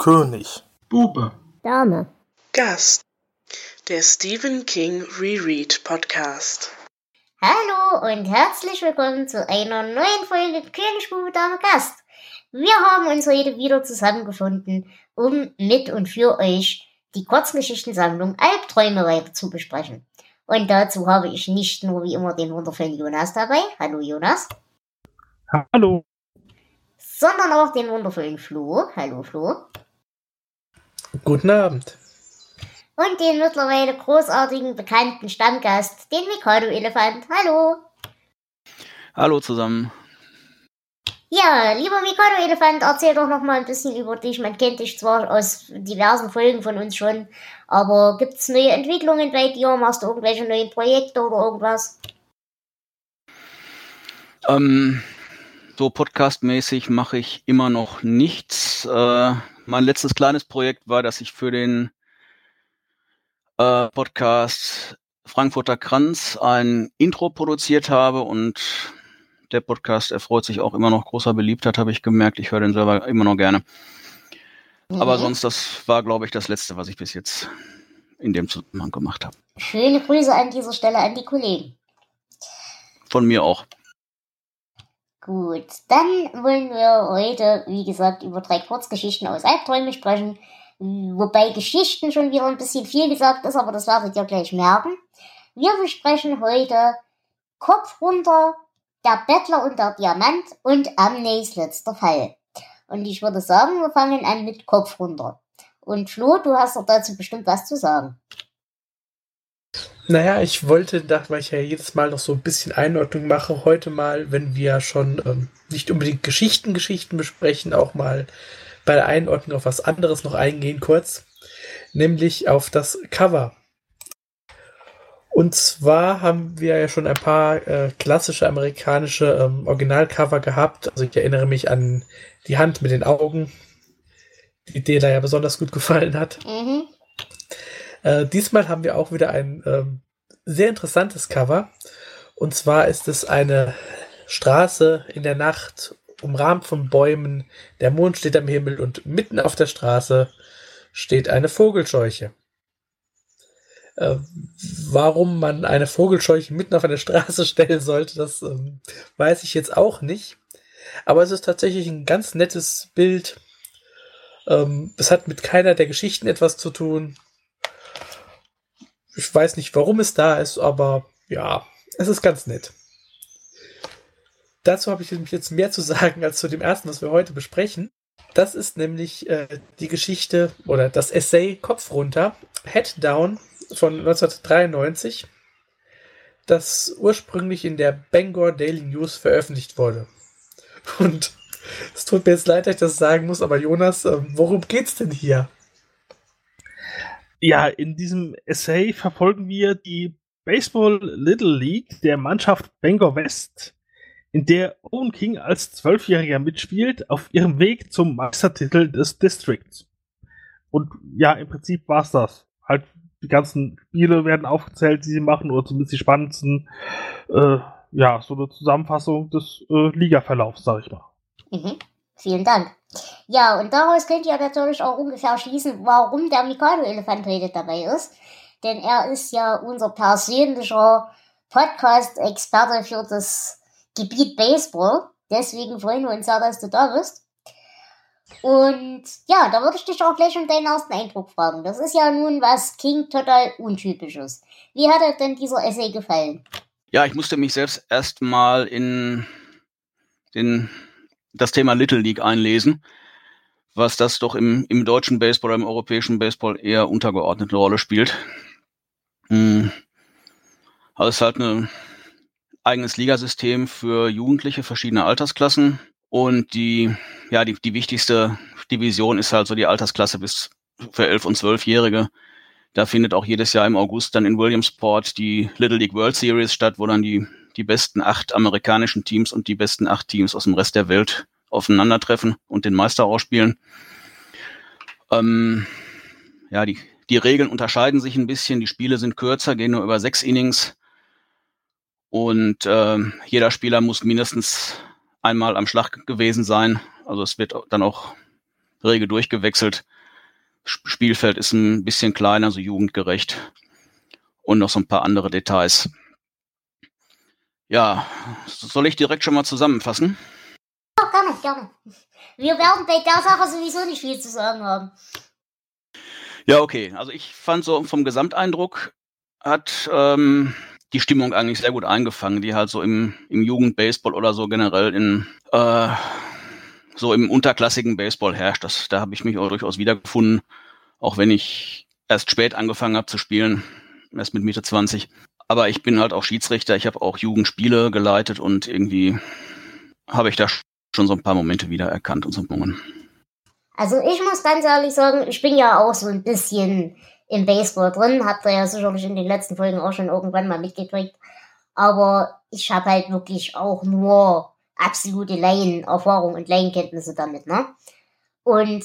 König. Bube. Dame. Gast. Der Stephen King Reread Podcast. Hallo und herzlich willkommen zu einer neuen Folge König, Bube, Dame, Gast. Wir haben uns heute wieder zusammengefunden, um mit und für euch die Kurzgeschichtensammlung Albträume weiter zu besprechen. Und dazu habe ich nicht nur wie immer den wundervollen Jonas dabei. Hallo Jonas. Hallo. Sondern auch den wundervollen Flo. Hallo Flo. Guten Abend. Und den mittlerweile großartigen, bekannten Stammgast, den Mikado-Elefant. Hallo. Hallo zusammen. Ja, lieber Mikado-Elefant, erzähl doch noch mal ein bisschen über dich. Man kennt dich zwar aus diversen Folgen von uns schon, aber gibt's neue Entwicklungen bei dir? Machst du irgendwelche neuen Projekte oder irgendwas? Ähm, so podcastmäßig mache ich immer noch nichts. Äh, mein letztes kleines Projekt war, dass ich für den äh, Podcast Frankfurter Kranz ein Intro produziert habe und der Podcast erfreut sich auch immer noch großer Beliebtheit, habe ich gemerkt. Ich höre den selber immer noch gerne. Mhm. Aber sonst, das war, glaube ich, das Letzte, was ich bis jetzt in dem Zusammenhang gemacht habe. Schöne Grüße an dieser Stelle an die Kollegen. Von mir auch. Gut, dann wollen wir heute, wie gesagt, über drei Kurzgeschichten aus Albträumen sprechen. Wobei Geschichten schon wieder ein bisschen viel gesagt ist, aber das werdet ihr gleich merken. Wir besprechen heute Kopf runter, der Bettler und der Diamant und Amneys letzter Fall. Und ich würde sagen, wir fangen an mit Kopf runter. Und Flo, du hast doch dazu bestimmt was zu sagen. Naja, ich wollte, weil ich ja jedes Mal noch so ein bisschen Einordnung mache, heute mal, wenn wir schon ähm, nicht unbedingt Geschichten, Geschichten besprechen, auch mal bei der Einordnung auf was anderes noch eingehen kurz, nämlich auf das Cover. Und zwar haben wir ja schon ein paar äh, klassische amerikanische ähm, Originalcover gehabt. Also ich erinnere mich an die Hand mit den Augen, die dir da ja besonders gut gefallen hat. Mhm. Äh, diesmal haben wir auch wieder ein ähm, sehr interessantes Cover. Und zwar ist es eine Straße in der Nacht, umrahmt von Bäumen. Der Mond steht am Himmel und mitten auf der Straße steht eine Vogelscheuche. Äh, warum man eine Vogelscheuche mitten auf eine Straße stellen sollte, das ähm, weiß ich jetzt auch nicht. Aber es ist tatsächlich ein ganz nettes Bild. Ähm, es hat mit keiner der Geschichten etwas zu tun. Ich weiß nicht, warum es da ist, aber ja, es ist ganz nett. Dazu habe ich jetzt mehr zu sagen als zu dem ersten, was wir heute besprechen. Das ist nämlich äh, die Geschichte oder das Essay Kopf runter, Head Down von 1993, das ursprünglich in der Bangor Daily News veröffentlicht wurde. Und es tut mir jetzt leid, dass ich das sagen muss, aber Jonas, äh, worum geht's denn hier? Ja, in diesem Essay verfolgen wir die Baseball Little League der Mannschaft Bangor West, in der Owen King als Zwölfjähriger mitspielt, auf ihrem Weg zum Meistertitel des Districts. Und ja, im Prinzip war's das. Halt, die ganzen Spiele werden aufgezählt, die sie machen, oder zumindest die spannendsten, äh, ja, so eine Zusammenfassung des äh, Ligaverlaufs, sag ich mal. Mhm. Vielen Dank. Ja, und daraus könnt ihr natürlich auch ungefähr schließen, warum der Mikado-Elefant heute dabei ist. Denn er ist ja unser persönlicher Podcast-Experte für das Gebiet Baseball. Deswegen freuen wir uns sehr, dass du da bist. Und ja, da würde ich dich auch gleich um deinen ersten Eindruck fragen. Das ist ja nun was King total untypisches. Wie hat dir denn dieser Essay gefallen? Ja, ich musste mich selbst erstmal in den das Thema Little League einlesen, was das doch im, im deutschen Baseball, im europäischen Baseball eher untergeordnete Rolle spielt. Hm. Also es ist halt ein eigenes Ligasystem für Jugendliche verschiedener Altersklassen und die, ja, die, die wichtigste Division ist halt so die Altersklasse bis für elf und zwölfjährige. Da findet auch jedes Jahr im August dann in Williamsport die Little League World Series statt, wo dann die die besten acht amerikanischen Teams und die besten acht Teams aus dem Rest der Welt aufeinandertreffen und den Meister ausspielen. Ähm, ja, die, die Regeln unterscheiden sich ein bisschen. Die Spiele sind kürzer, gehen nur über sechs Innings. Und äh, jeder Spieler muss mindestens einmal am Schlag gewesen sein. Also es wird dann auch rege durchgewechselt. Spielfeld ist ein bisschen kleiner, so jugendgerecht. Und noch so ein paar andere Details. Ja, soll ich direkt schon mal zusammenfassen? Ja, gerne, gerne. Wir werden bei der Sache sowieso nicht viel zu sagen haben. Ja, okay. Also ich fand so vom Gesamteindruck hat ähm, die Stimmung eigentlich sehr gut eingefangen, die halt so im, im Jugendbaseball oder so generell in äh, so im unterklassigen Baseball herrscht. Das, da habe ich mich auch durchaus wiedergefunden, auch wenn ich erst spät angefangen habe zu spielen, erst mit Mitte 20. Aber ich bin halt auch Schiedsrichter, ich habe auch Jugendspiele geleitet und irgendwie habe ich da schon so ein paar Momente wiedererkannt und so Moment. Also ich muss ganz ehrlich sagen, ich bin ja auch so ein bisschen im Baseball drin, habt ihr ja sicherlich in den letzten Folgen auch schon irgendwann mal mitgekriegt. Aber ich habe halt wirklich auch nur absolute Laien-Erfahrung und Laienkenntnisse damit, ne? Und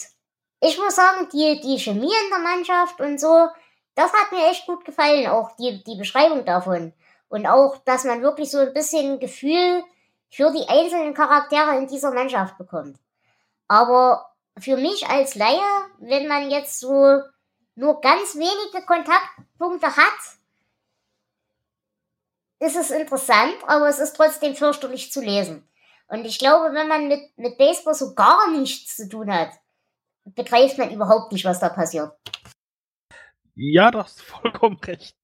ich muss sagen, die, die Chemie in der Mannschaft und so, das hat mir echt gut gefallen, auch die, die Beschreibung davon. Und auch, dass man wirklich so ein bisschen Gefühl für die einzelnen Charaktere in dieser Mannschaft bekommt. Aber für mich als Laie, wenn man jetzt so nur ganz wenige Kontaktpunkte hat, ist es interessant, aber es ist trotzdem fürchterlich zu lesen. Und ich glaube, wenn man mit, mit Baseball so gar nichts zu tun hat, begreift man überhaupt nicht, was da passiert. Ja, du hast vollkommen recht.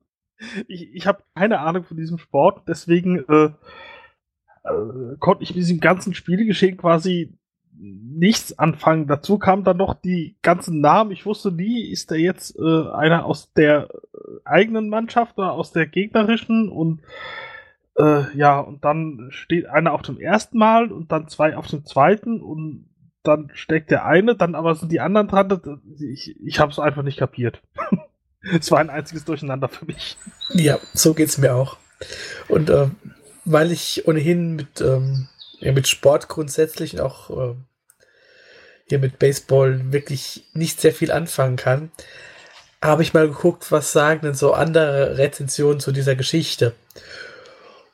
Ich, ich habe keine Ahnung von diesem Sport, deswegen äh, äh, konnte ich mit diesem ganzen Spielgeschehen quasi nichts anfangen. Dazu kamen dann noch die ganzen Namen. Ich wusste nie, ist der jetzt äh, einer aus der eigenen Mannschaft oder aus der gegnerischen und äh, ja, und dann steht einer auf dem ersten Mal und dann zwei auf dem zweiten und dann steckt der eine, dann aber sind die anderen dran. Ich, ich habe es einfach nicht kapiert. es war ein einziges Durcheinander für mich. Ja, so geht's mir auch. Und äh, weil ich ohnehin mit, ähm, ja, mit Sport grundsätzlich und auch äh, hier mit Baseball wirklich nicht sehr viel anfangen kann, habe ich mal geguckt, was sagen denn so andere Rezensionen zu dieser Geschichte.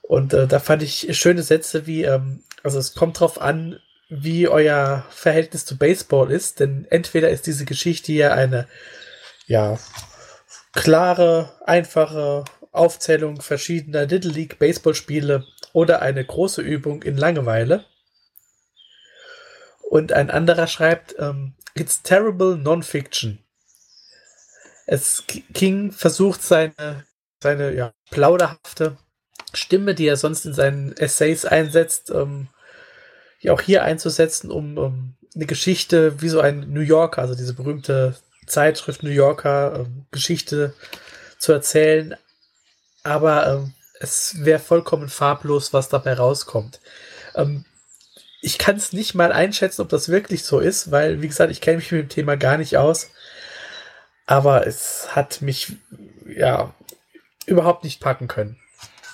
Und äh, da fand ich schöne Sätze wie, ähm, also es kommt drauf an, wie euer Verhältnis zu Baseball ist, denn entweder ist diese Geschichte ja eine, ja, klare, einfache Aufzählung verschiedener Little League Baseballspiele oder eine große Übung in Langeweile. Und ein anderer schreibt, ähm, It's terrible non-fiction. Es King versucht seine, seine ja, plauderhafte Stimme, die er sonst in seinen Essays einsetzt, ähm, ja auch hier einzusetzen, um, um eine Geschichte wie so ein New Yorker, also diese berühmte Zeitschrift New Yorker, ähm, Geschichte zu erzählen. Aber ähm, es wäre vollkommen farblos, was dabei rauskommt. Ähm, ich kann es nicht mal einschätzen, ob das wirklich so ist, weil, wie gesagt, ich kenne mich mit dem Thema gar nicht aus. Aber es hat mich ja überhaupt nicht packen können.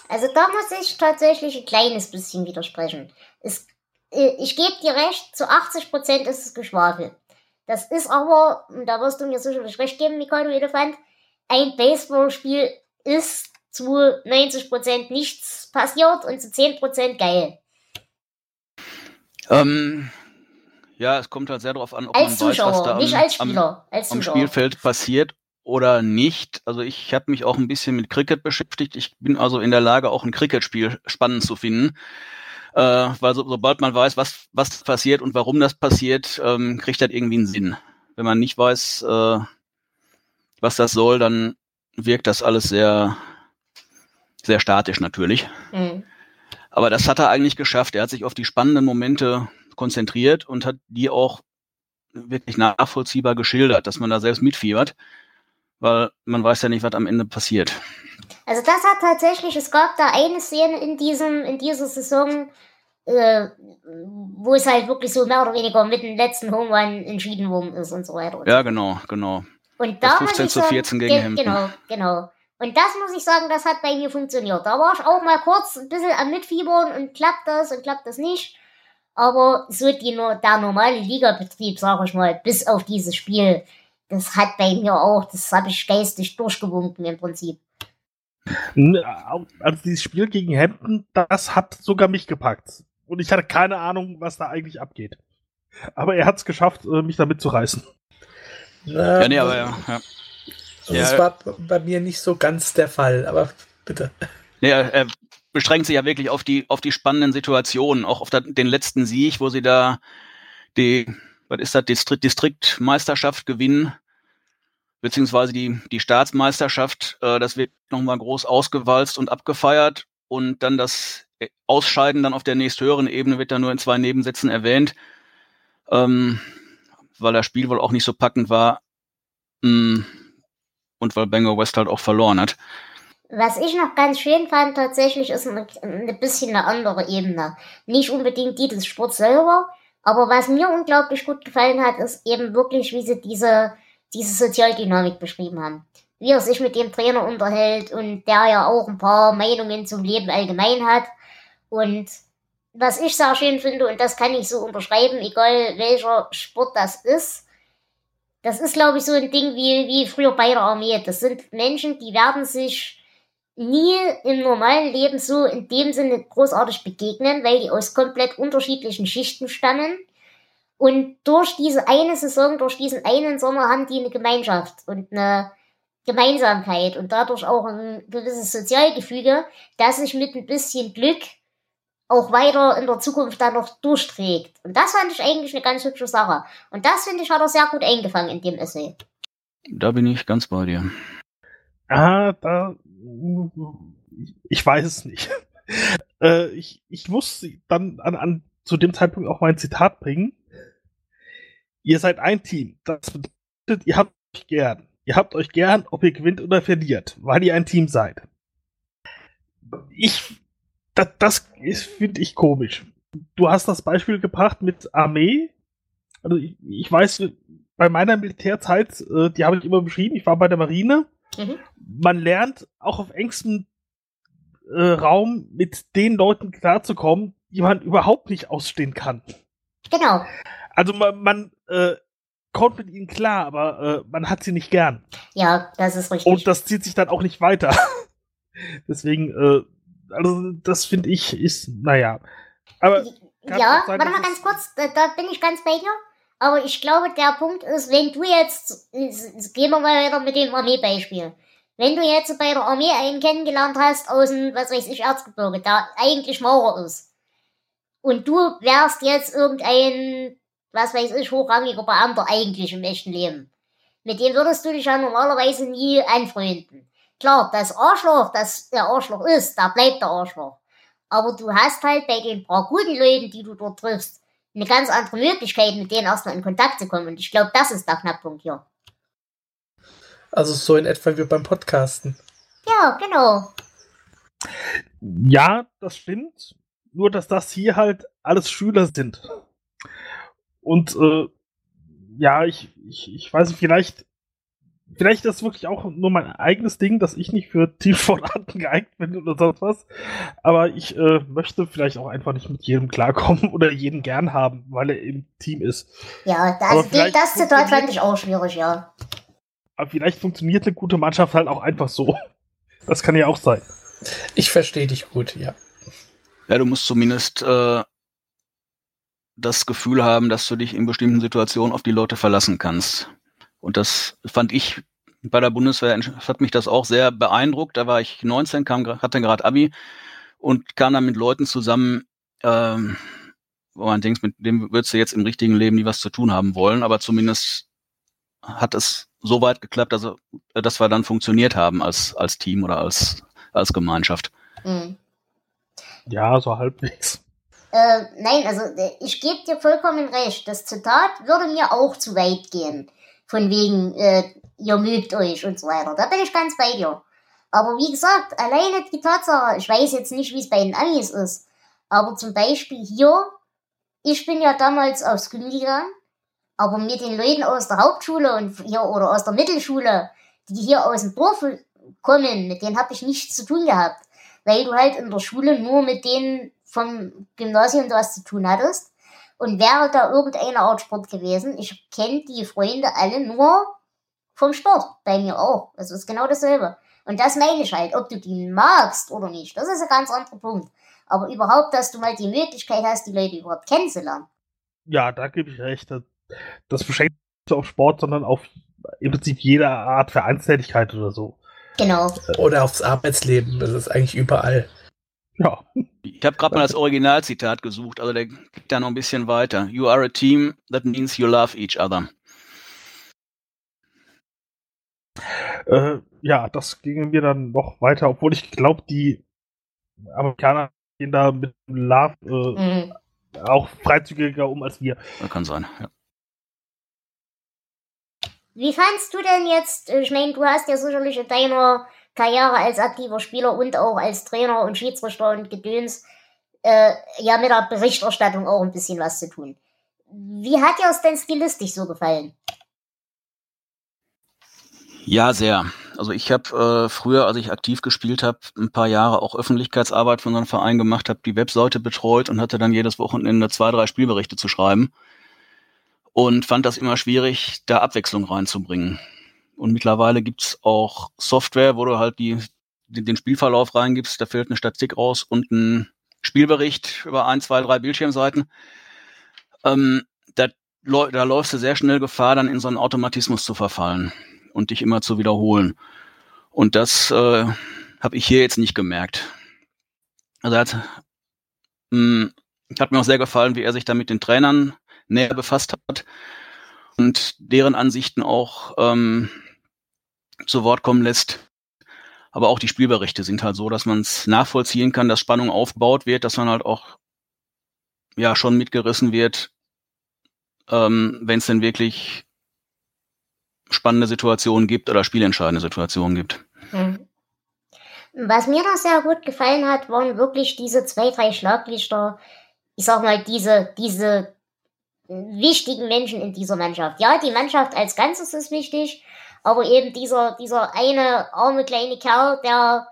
Also da muss ich tatsächlich ein kleines bisschen widersprechen. Es, äh, ich gebe dir recht, zu 80% ist es Geschwafel. Das ist aber, da wirst du mir sicherlich recht geben, Mikado Elefant, ein Baseballspiel ist zu 90% nichts passiert und zu 10% geil. Ähm, ja, es kommt halt sehr darauf an, ob als man Zuschauer, weiß, was da nicht am, als Spieler, am, als am. Spielfeld passiert oder nicht. Also ich habe mich auch ein bisschen mit Cricket beschäftigt. Ich bin also in der Lage, auch ein Cricket-Spiel spannend zu finden. Äh, weil so, sobald man weiß, was, was passiert und warum das passiert, ähm, kriegt das irgendwie einen Sinn. Wenn man nicht weiß, äh, was das soll, dann wirkt das alles sehr, sehr statisch natürlich. Mhm. Aber das hat er eigentlich geschafft. Er hat sich auf die spannenden Momente konzentriert und hat die auch wirklich nachvollziehbar geschildert, dass man da selbst mitfiebert, weil man weiß ja nicht, was am Ende passiert. Also das hat tatsächlich, es gab da eine Szene in diesem, in dieser Saison, äh, wo es halt wirklich so mehr oder weniger mit dem letzten Home Run entschieden worden ist und so weiter. Und Ja, genau, genau. Und Das da 15 muss ich zu sagen, 14 gegen ge- Hampton. Genau, genau. Und das muss ich sagen, das hat bei mir funktioniert. Da war ich auch mal kurz ein bisschen am Mitfiebern und klappt das und klappt das nicht. Aber so die, der normale Ligabetrieb, sag ich mal, bis auf dieses Spiel, das hat bei mir auch, das habe ich geistig durchgewunken im Prinzip. Also dieses Spiel gegen Hampton, das hat sogar mich gepackt. Und ich hatte keine Ahnung, was da eigentlich abgeht. Aber er hat es geschafft, äh, mich damit zu reißen. Ja, nee, aber ja. ja. Also Ja. Das war bei mir nicht so ganz der Fall, aber bitte. Nee, er, beschränkt sich ja wirklich auf die, auf die spannenden Situationen, auch auf den letzten Sieg, wo sie da die, was ist das, Distrikt, Distriktmeisterschaft gewinnen, beziehungsweise die, die Staatsmeisterschaft, äh, das wird nochmal groß ausgewalzt und abgefeiert und dann das Ausscheiden dann auf der nächsthöheren Ebene wird dann nur in zwei Nebensätzen erwähnt, ähm, weil das Spiel wohl auch nicht so packend war mh, und weil Bangor West halt auch verloren hat. Was ich noch ganz schön fand tatsächlich ist ein, ein bisschen eine andere Ebene. Nicht unbedingt die des Sports selber, aber was mir unglaublich gut gefallen hat, ist eben wirklich, wie sie diese, diese Sozialdynamik beschrieben haben. Wie er sich mit dem Trainer unterhält und der ja auch ein paar Meinungen zum Leben allgemein hat. Und was ich sehr schön finde, und das kann ich so unterschreiben, egal welcher Sport das ist, das ist, glaube ich, so ein Ding wie, wie früher bei der Armee. Das sind Menschen, die werden sich nie im normalen Leben so in dem Sinne großartig begegnen, weil die aus komplett unterschiedlichen Schichten stammen. Und durch diese eine Saison, durch diesen einen Sommer haben die eine Gemeinschaft und eine Gemeinsamkeit und dadurch auch ein gewisses Sozialgefüge, das sich mit ein bisschen Glück auch weiter in der Zukunft dann noch durchträgt. Und das fand ich eigentlich eine ganz hübsche Sache. Und das finde ich hat er sehr gut eingefangen in dem Essay. Da bin ich ganz bei dir. Ah, da. Ich weiß es nicht. äh, ich, ich muss dann an, an zu dem Zeitpunkt auch mein Zitat bringen. Ihr seid ein Team. Das bedeutet, ihr habt euch gern. Ihr habt euch gern, ob ihr gewinnt oder verliert, weil ihr ein Team seid. Ich, das, das finde ich komisch. Du hast das Beispiel gebracht mit Armee. Also ich, ich weiß, bei meiner Militärzeit, äh, die habe ich immer beschrieben, ich war bei der Marine. Mhm. Man lernt auch auf engstem äh, Raum mit den Leuten klarzukommen, die man überhaupt nicht ausstehen kann. Genau. Also man, man äh, kommt mit ihnen klar, aber äh, man hat sie nicht gern. Ja, das ist richtig. Und das zieht sich dann auch nicht weiter. Deswegen, äh, also das finde ich ist, naja. Aber ja, sein, warte mal ganz kurz, da, da bin ich ganz bei dir. Aber ich glaube, der Punkt ist, wenn du jetzt, gehen wir mal wieder mit dem Armeebeispiel. Wenn du jetzt bei der Armee einen kennengelernt hast aus dem, was weiß ich, Erzgebirge, der eigentlich Maurer ist. Und du wärst jetzt irgendein, was weiß ich, hochrangiger Beamter eigentlich im echten Leben. Mit dem würdest du dich ja normalerweise nie anfreunden. Klar, das Arschloch, das der Arschloch ist, da bleibt der Arschloch. Aber du hast halt bei den paar guten Leuten, die du dort triffst, eine ganz andere Möglichkeit, mit denen erstmal in Kontakt zu kommen. Und ich glaube, das ist der Knackpunkt hier. Also so in etwa wie beim Podcasten. Ja, genau. Ja, das stimmt. Nur, dass das hier halt alles Schüler sind. Und äh, ja, ich, ich, ich weiß nicht, vielleicht, vielleicht ist das wirklich auch nur mein eigenes Ding, dass ich nicht für Teamsportarten geeignet bin oder sonst was. Aber ich äh, möchte vielleicht auch einfach nicht mit jedem klarkommen oder jeden gern haben, weil er im Team ist. Ja, das, vielleicht das Zitat fand funktioniert- ich auch schwierig, ja. Aber vielleicht funktioniert eine gute Mannschaft halt auch einfach so. Das kann ja auch sein. Ich verstehe dich gut, ja. Ja, du musst zumindest äh, das Gefühl haben, dass du dich in bestimmten Situationen auf die Leute verlassen kannst. Und das fand ich bei der Bundeswehr, hat mich das auch sehr beeindruckt. Da war ich 19, kam, hatte gerade Abi und kam dann mit Leuten zusammen, ähm, wo man denkt, mit dem würdest du jetzt im richtigen Leben nie was zu tun haben wollen, aber zumindest hat es so weit geklappt, dass, er- dass wir dann funktioniert haben als, als Team oder als, als Gemeinschaft. Hm. Ja, so halbwegs. Äh, nein, also äh, ich gebe dir vollkommen recht. Das Zitat würde mir auch zu weit gehen. Von wegen, äh, ihr mögt euch und so weiter. Da bin ich ganz bei dir. Aber wie gesagt, alleine die Tatsache, ich weiß jetzt nicht, wie es bei den Amis ist, aber zum Beispiel hier, ich bin ja damals aufs Gym gegangen, aber mit den Leuten aus der Hauptschule und hier oder aus der Mittelschule, die hier aus dem Dorf kommen, mit denen habe ich nichts zu tun gehabt. Weil du halt in der Schule nur mit denen vom Gymnasium was zu tun hattest. Und wäre da irgendeine Art Sport gewesen, ich kenne die Freunde alle nur vom Sport. Bei mir auch. Also ist genau dasselbe. Und das meine ich halt, ob du die magst oder nicht. Das ist ein ganz anderer Punkt. Aber überhaupt, dass du mal die Möglichkeit hast, die Leute überhaupt kennenzulernen. Ja, da gebe ich recht. Das beschränkt nicht auf Sport, sondern auf im Prinzip jede Art Vereinstätigkeit oder so. Genau. Oder aufs Arbeitsleben. Das ist eigentlich überall. Ja. Ich habe gerade mal das Originalzitat gesucht, also der geht da noch ein bisschen weiter. You are a team, that means you love each other. Äh, ja, das ging mir dann noch weiter, obwohl ich glaube, die Amerikaner gehen da mit Love äh, mhm. auch freizügiger um als wir. Das kann sein, ja. Wie fandst du denn jetzt, ich meine, du hast ja sicherlich in deiner Karriere als aktiver Spieler und auch als Trainer und Schiedsrichter und Gedöns äh, ja mit der Berichterstattung auch ein bisschen was zu tun. Wie hat dir es denn stilistisch so gefallen? Ja, sehr. Also ich habe äh, früher, als ich aktiv gespielt habe, ein paar Jahre auch Öffentlichkeitsarbeit für unseren Verein gemacht, habe die Webseite betreut und hatte dann jedes Wochenende zwei, drei Spielberichte zu schreiben und fand das immer schwierig, da Abwechslung reinzubringen. Und mittlerweile gibt's auch Software, wo du halt die, den Spielverlauf reingibst, da fällt eine Statistik raus und ein Spielbericht über ein, zwei, drei Bildschirmseiten. Ähm, da, da läufst du sehr schnell Gefahr, dann in so einen Automatismus zu verfallen und dich immer zu wiederholen. Und das äh, habe ich hier jetzt nicht gemerkt. Also hat, mh, hm, hat mir auch sehr gefallen, wie er sich da mit den Trainern näher befasst hat und deren Ansichten auch ähm, zu Wort kommen lässt. Aber auch die Spielberichte sind halt so, dass man es nachvollziehen kann, dass Spannung aufgebaut wird, dass man halt auch ja schon mitgerissen wird, ähm, wenn es denn wirklich spannende Situationen gibt oder spielentscheidende Situationen gibt. Mhm. Was mir da sehr gut gefallen hat, waren wirklich diese zwei, drei Schlaglichter. Ich sag mal, diese, diese wichtigen Menschen in dieser Mannschaft. Ja, die Mannschaft als Ganzes ist wichtig, aber eben dieser, dieser eine arme kleine Kerl, der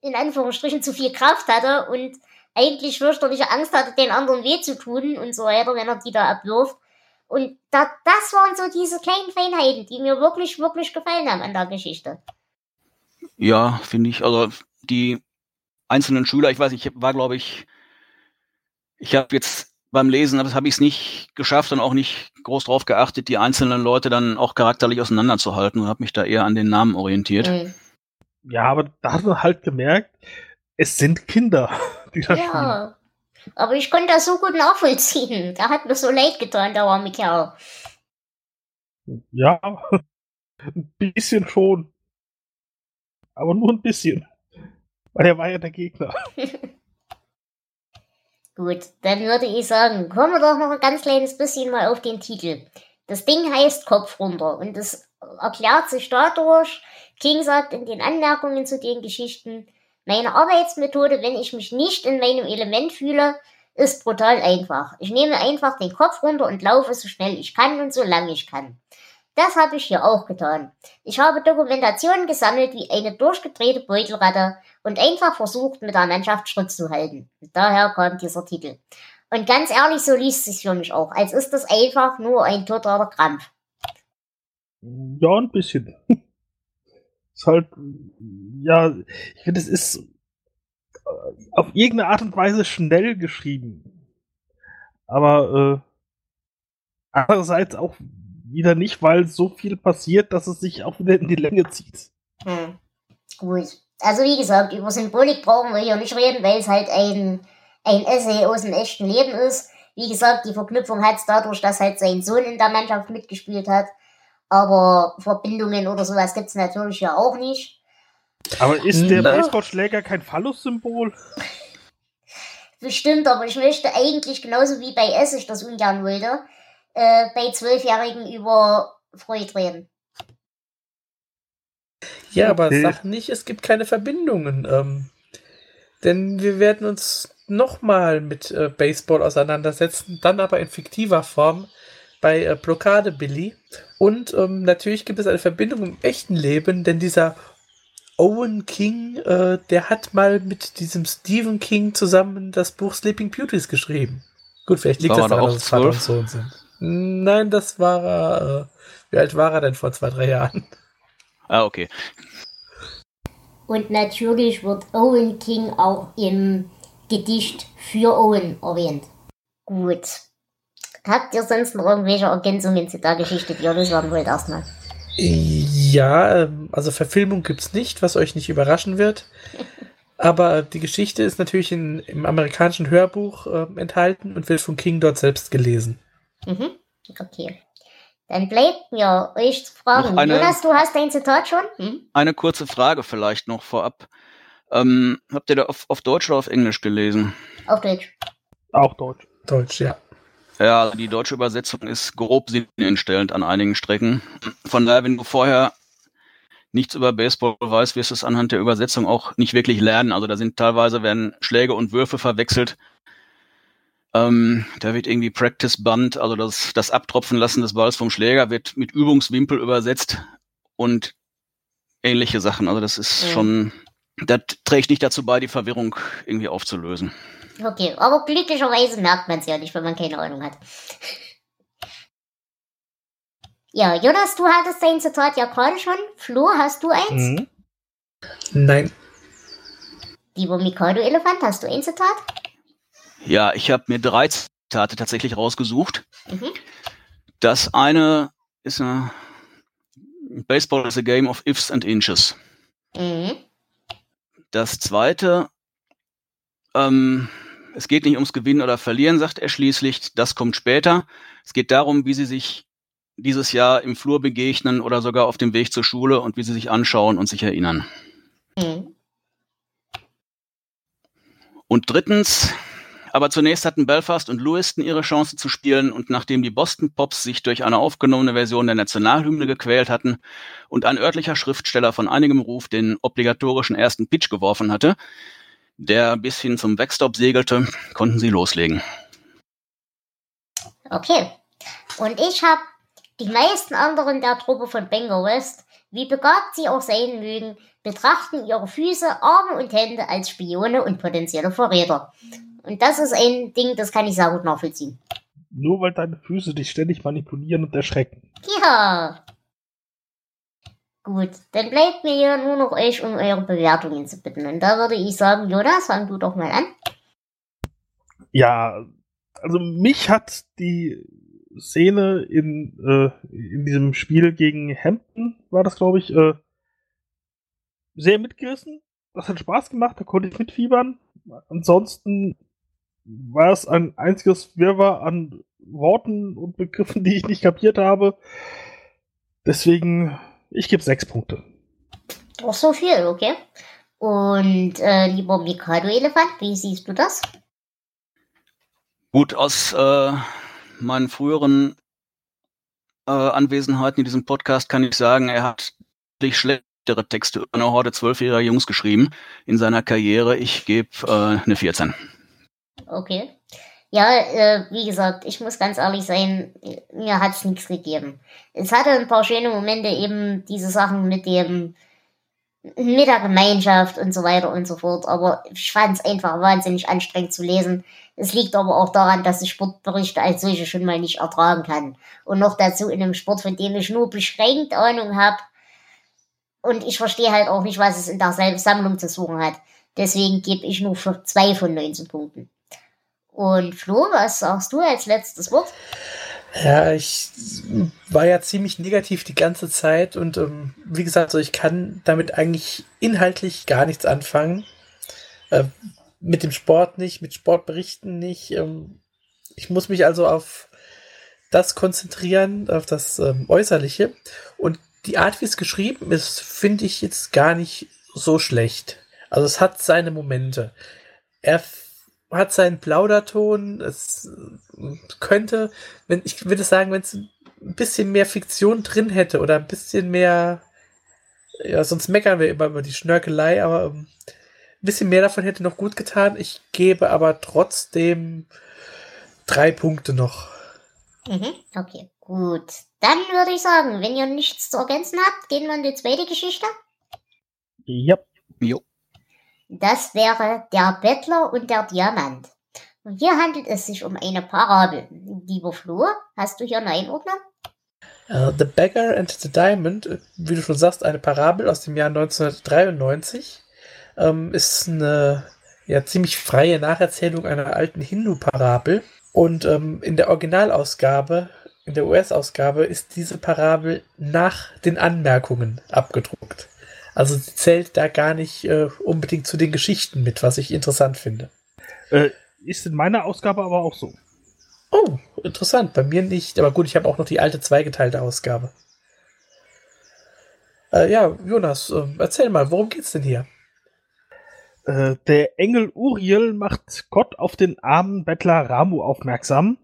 in Anführungsstrichen zu viel Kraft hatte und eigentlich fürchterliche Angst hatte, den anderen weh zu tun und so weiter, wenn er die da abwirft. Und da, das waren so diese kleinen Feinheiten, die mir wirklich, wirklich gefallen haben an der Geschichte. Ja, finde ich. Also die einzelnen Schüler, ich weiß, ich war, glaube ich, ich habe jetzt beim Lesen, das habe ich es nicht geschafft und auch nicht groß drauf geachtet, die einzelnen Leute dann auch charakterlich auseinanderzuhalten und habe mich da eher an den Namen orientiert. Mhm. Ja, aber da hat man halt gemerkt, es sind Kinder, die da ja. spielen. Aber ich konnte das so gut nachvollziehen. Da hat mir so leid getan, der arme Kerl. Ja, ein bisschen schon. Aber nur ein bisschen. Weil er war ja der Gegner. Gut, dann würde ich sagen, kommen wir doch noch ein ganz kleines bisschen mal auf den Titel. Das Ding heißt Kopf runter und das erklärt sich dadurch, King sagt in den Anmerkungen zu den Geschichten, meine Arbeitsmethode, wenn ich mich nicht in meinem Element fühle, ist brutal einfach. Ich nehme einfach den Kopf runter und laufe so schnell ich kann und so lange ich kann. Das habe ich hier auch getan. Ich habe Dokumentationen gesammelt wie eine durchgedrehte Beutelratte und einfach versucht, mit der Mannschaft Schritt zu halten. Daher kam dieser Titel. Und ganz ehrlich, so liest es sich für mich auch, als ist das einfach nur ein totaler Krampf. Ja, ein bisschen. ist halt, ja, ich finde, es ist äh, auf irgendeine Art und Weise schnell geschrieben. Aber äh, andererseits auch wieder nicht, weil so viel passiert, dass es sich auch wieder in die Länge zieht. Hm. Gut. Also wie gesagt, über Symbolik brauchen wir hier nicht reden, weil es halt ein, ein Essay aus dem echten Leben ist. Wie gesagt, die Verknüpfung hat es dadurch, dass halt sein Sohn in der Mannschaft mitgespielt hat. Aber Verbindungen oder sowas gibt es natürlich ja auch nicht. Aber ist der Baseballschläger kein Phallus-Symbol? Bestimmt, aber ich möchte eigentlich genauso wie bei Essig das ungern wollte, äh, bei Zwölfjährigen über Freud reden. Ja, aber sag nicht, es gibt keine Verbindungen. Ähm, denn wir werden uns nochmal mit äh, Baseball auseinandersetzen, dann aber in fiktiver Form bei äh, Blockade Billy. Und ähm, natürlich gibt es eine Verbindung im echten Leben, denn dieser Owen King, äh, der hat mal mit diesem Stephen King zusammen das Buch Sleeping Beauties geschrieben. Gut, vielleicht liegt war das daran, dass es Vater und Sohn sind. Nein, das war er. Äh, wie alt war er denn vor zwei, drei Jahren? Ah, okay. Und natürlich wird Owen King auch im Gedicht für Owen erwähnt. Gut. habt ihr sonst noch irgendwelche Ergänzungen zu der Geschichte, die ihr loswerden wollt erstmal? Ja, ähm, also Verfilmung gibt's nicht, was euch nicht überraschen wird. Aber die Geschichte ist natürlich in, im amerikanischen Hörbuch äh, enthalten und wird von King dort selbst gelesen. Mhm. Okay. Dann bleibt mir euch zu fragen. Eine- Jonas, du hast dein Zitat schon? Hm? Eine kurze Frage vielleicht noch vorab. Ähm, habt ihr da auf, auf Deutsch oder auf Englisch gelesen? Auf Deutsch. Auch Deutsch. Deutsch, ja. Ja, die deutsche Übersetzung ist grob sinnentstellend an einigen Strecken. Von daher, wenn du vorher nichts über Baseball weißt, wirst du es anhand der Übersetzung auch nicht wirklich lernen. Also da sind teilweise werden Schläge und Würfe verwechselt. Ähm, da wird irgendwie Practice Band, also das, das Abtropfen lassen des Balls vom Schläger, wird mit Übungswimpel übersetzt und ähnliche Sachen. Also das ist Mhm. schon, das trägt nicht dazu bei, die Verwirrung irgendwie aufzulösen. Okay, aber glücklicherweise merkt man es ja nicht, wenn man keine Ahnung hat. Ja, Jonas, du hattest dein Zitat ja gerade schon. Flo, hast du eins? Mhm. Nein, Lieber Mikado-Elefant, hast du ein Zitat? Ja, ich habe mir drei Zitate tatsächlich rausgesucht. Mhm. Das eine ist eine Baseball is a game of ifs and inches. Mhm. Das zweite, ähm, es geht nicht ums Gewinnen oder Verlieren, sagt er schließlich. Das kommt später. Es geht darum, wie sie sich dieses Jahr im Flur begegnen oder sogar auf dem Weg zur Schule und wie sie sich anschauen und sich erinnern. Mhm. Und drittens, aber zunächst hatten Belfast und Lewiston ihre Chance zu spielen und nachdem die Boston Pops sich durch eine aufgenommene Version der Nationalhymne gequält hatten und ein örtlicher Schriftsteller von einigem Ruf den obligatorischen ersten Pitch geworfen hatte, der bis hin zum Backstop segelte, konnten sie loslegen. Okay. Und ich habe die meisten anderen der Truppe von Bengal West, wie begabt sie auch sein mögen, betrachten ihre Füße, Arme und Hände als Spione und potenzielle Verräter. Und das ist ein Ding, das kann ich sehr gut nachvollziehen. Nur weil deine Füße dich ständig manipulieren und erschrecken. Ja. Gut, dann bleibt mir hier nur noch euch um eure Bewertungen zu bitten. Und da würde ich sagen, Jonas, fang du doch mal an. Ja, also mich hat die Szene in, äh, in diesem Spiel gegen Hampton, war das glaube ich, äh, sehr mitgerissen. Das hat Spaß gemacht, da konnte ich mitfiebern. Ansonsten war es ein einziges Wirrwarr an Worten und Begriffen, die ich nicht kapiert habe. Deswegen, ich gebe sechs Punkte. Doch so viel, okay. Und äh, lieber Mikado-Elefant, wie siehst du das? Gut, aus äh, meinen früheren äh, Anwesenheiten in diesem Podcast kann ich sagen, er hat wirklich schlechtere Texte über eine Horde zwölfjähriger Jungs geschrieben in seiner Karriere. Ich gebe äh, eine 14. Okay. Ja, äh, wie gesagt, ich muss ganz ehrlich sein, mir hat's nichts gegeben. Es hatte ein paar schöne Momente, eben diese Sachen mit dem, mit der Gemeinschaft und so weiter und so fort, aber ich fand's einfach wahnsinnig anstrengend zu lesen. Es liegt aber auch daran, dass ich Sportberichte als solche schon mal nicht ertragen kann. Und noch dazu in einem Sport, von dem ich nur beschränkt Ahnung habe. Und ich verstehe halt auch nicht, was es in der Sammlung zu suchen hat. Deswegen gebe ich nur für zwei von 19 Punkten. Und Flo, was sagst du als letztes Wort? Ja, ich war ja ziemlich negativ die ganze Zeit und ähm, wie gesagt, so ich kann damit eigentlich inhaltlich gar nichts anfangen. Äh, mit dem Sport nicht, mit Sportberichten nicht. Ähm, ich muss mich also auf das konzentrieren, auf das ähm, Äußerliche. Und die Art, wie es geschrieben ist, finde ich jetzt gar nicht so schlecht. Also es hat seine Momente. Er hat seinen Plauderton. Es könnte, wenn ich würde sagen, wenn es ein bisschen mehr Fiktion drin hätte oder ein bisschen mehr, ja, sonst meckern wir immer über die Schnörkelei, aber ähm, ein bisschen mehr davon hätte noch gut getan. Ich gebe aber trotzdem drei Punkte noch. Mhm, okay, gut. Dann würde ich sagen, wenn ihr nichts zu ergänzen habt, gehen wir in die zweite Geschichte. Ja. Jo. Das wäre der Bettler und der Diamant. Hier handelt es sich um eine Parabel. Lieber Flo, hast du hier eine Einordnung? Uh, the Beggar and the Diamond, äh, wie du schon sagst, eine Parabel aus dem Jahr 1993, ähm, ist eine ja, ziemlich freie Nacherzählung einer alten Hindu-Parabel. Und ähm, in der Originalausgabe, in der US-Ausgabe, ist diese Parabel nach den Anmerkungen abgedruckt. Also sie zählt da gar nicht äh, unbedingt zu den Geschichten mit, was ich interessant finde. Äh, ist in meiner Ausgabe aber auch so. Oh, interessant. Bei mir nicht. Aber gut, ich habe auch noch die alte zweigeteilte Ausgabe. Äh, ja, Jonas, äh, erzähl mal, worum geht's denn hier? Äh, der Engel Uriel macht Gott auf den armen Bettler Ramu aufmerksam,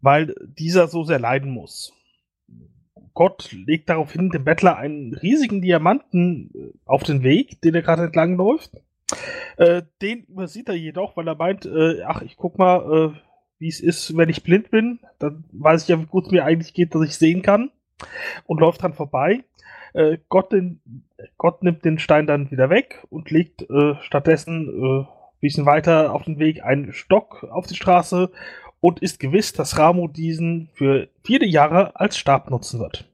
weil dieser so sehr leiden muss. Gott legt daraufhin dem Bettler einen riesigen Diamanten äh, auf den Weg, den er gerade entlang läuft. Äh, den übersieht er jedoch, weil er meint, äh, ach, ich guck mal, äh, wie es ist, wenn ich blind bin. Dann weiß ich ja, wie gut es mir eigentlich geht, dass ich sehen kann. Und läuft dann vorbei. Äh, Gott, den, Gott nimmt den Stein dann wieder weg und legt äh, stattdessen ein bisschen weiter auf den Weg einen Stock auf die Straße und ist gewiss, dass Ramu diesen für viele Jahre als Stab nutzen wird.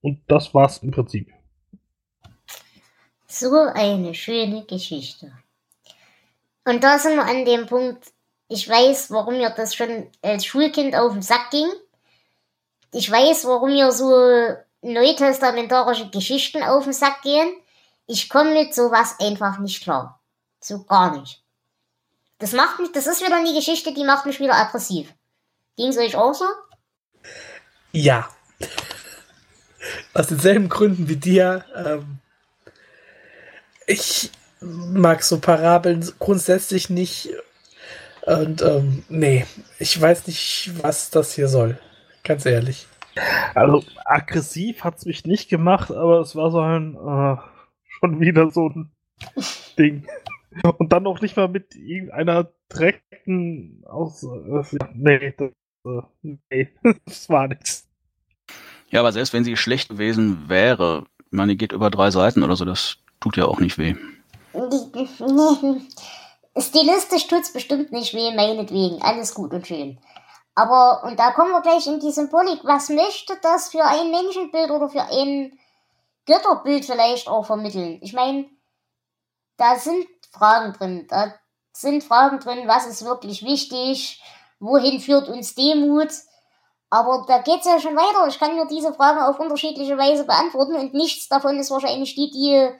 Und das war's im Prinzip. So eine schöne Geschichte. Und da sind wir an dem Punkt, ich weiß, warum mir das schon als Schulkind auf den Sack ging. Ich weiß, warum mir so neutestamentarische Geschichten auf den Sack gehen. Ich komme mit sowas einfach nicht klar. So gar nicht. Das macht mich, das ist wieder eine Geschichte, die macht mich wieder aggressiv. Ging's euch auch so? Ja. Aus denselben Gründen wie dir. Ähm, ich mag so Parabeln grundsätzlich nicht. Und ähm, nee, ich weiß nicht, was das hier soll. Ganz ehrlich. Also aggressiv hat's mich nicht gemacht, aber es war so ein äh, schon wieder so ein Ding. Und dann noch nicht mal mit irgendeiner direkten aus. Äh, nee, das, äh, nee, das war nichts. Ja, aber selbst wenn sie schlecht gewesen wäre, ich meine, die geht über drei Seiten oder so, das tut ja auch nicht weh. Stilistisch tut's bestimmt nicht weh, meinetwegen. Alles gut und schön. Aber, und da kommen wir gleich in die Symbolik. Was möchte das für ein Menschenbild oder für ein Götterbild vielleicht auch vermitteln? Ich meine, da sind Fragen drin. Da sind Fragen drin, was ist wirklich wichtig? Wohin führt uns Demut? Aber da geht's ja schon weiter. Ich kann nur diese Fragen auf unterschiedliche Weise beantworten und nichts davon ist wahrscheinlich die, die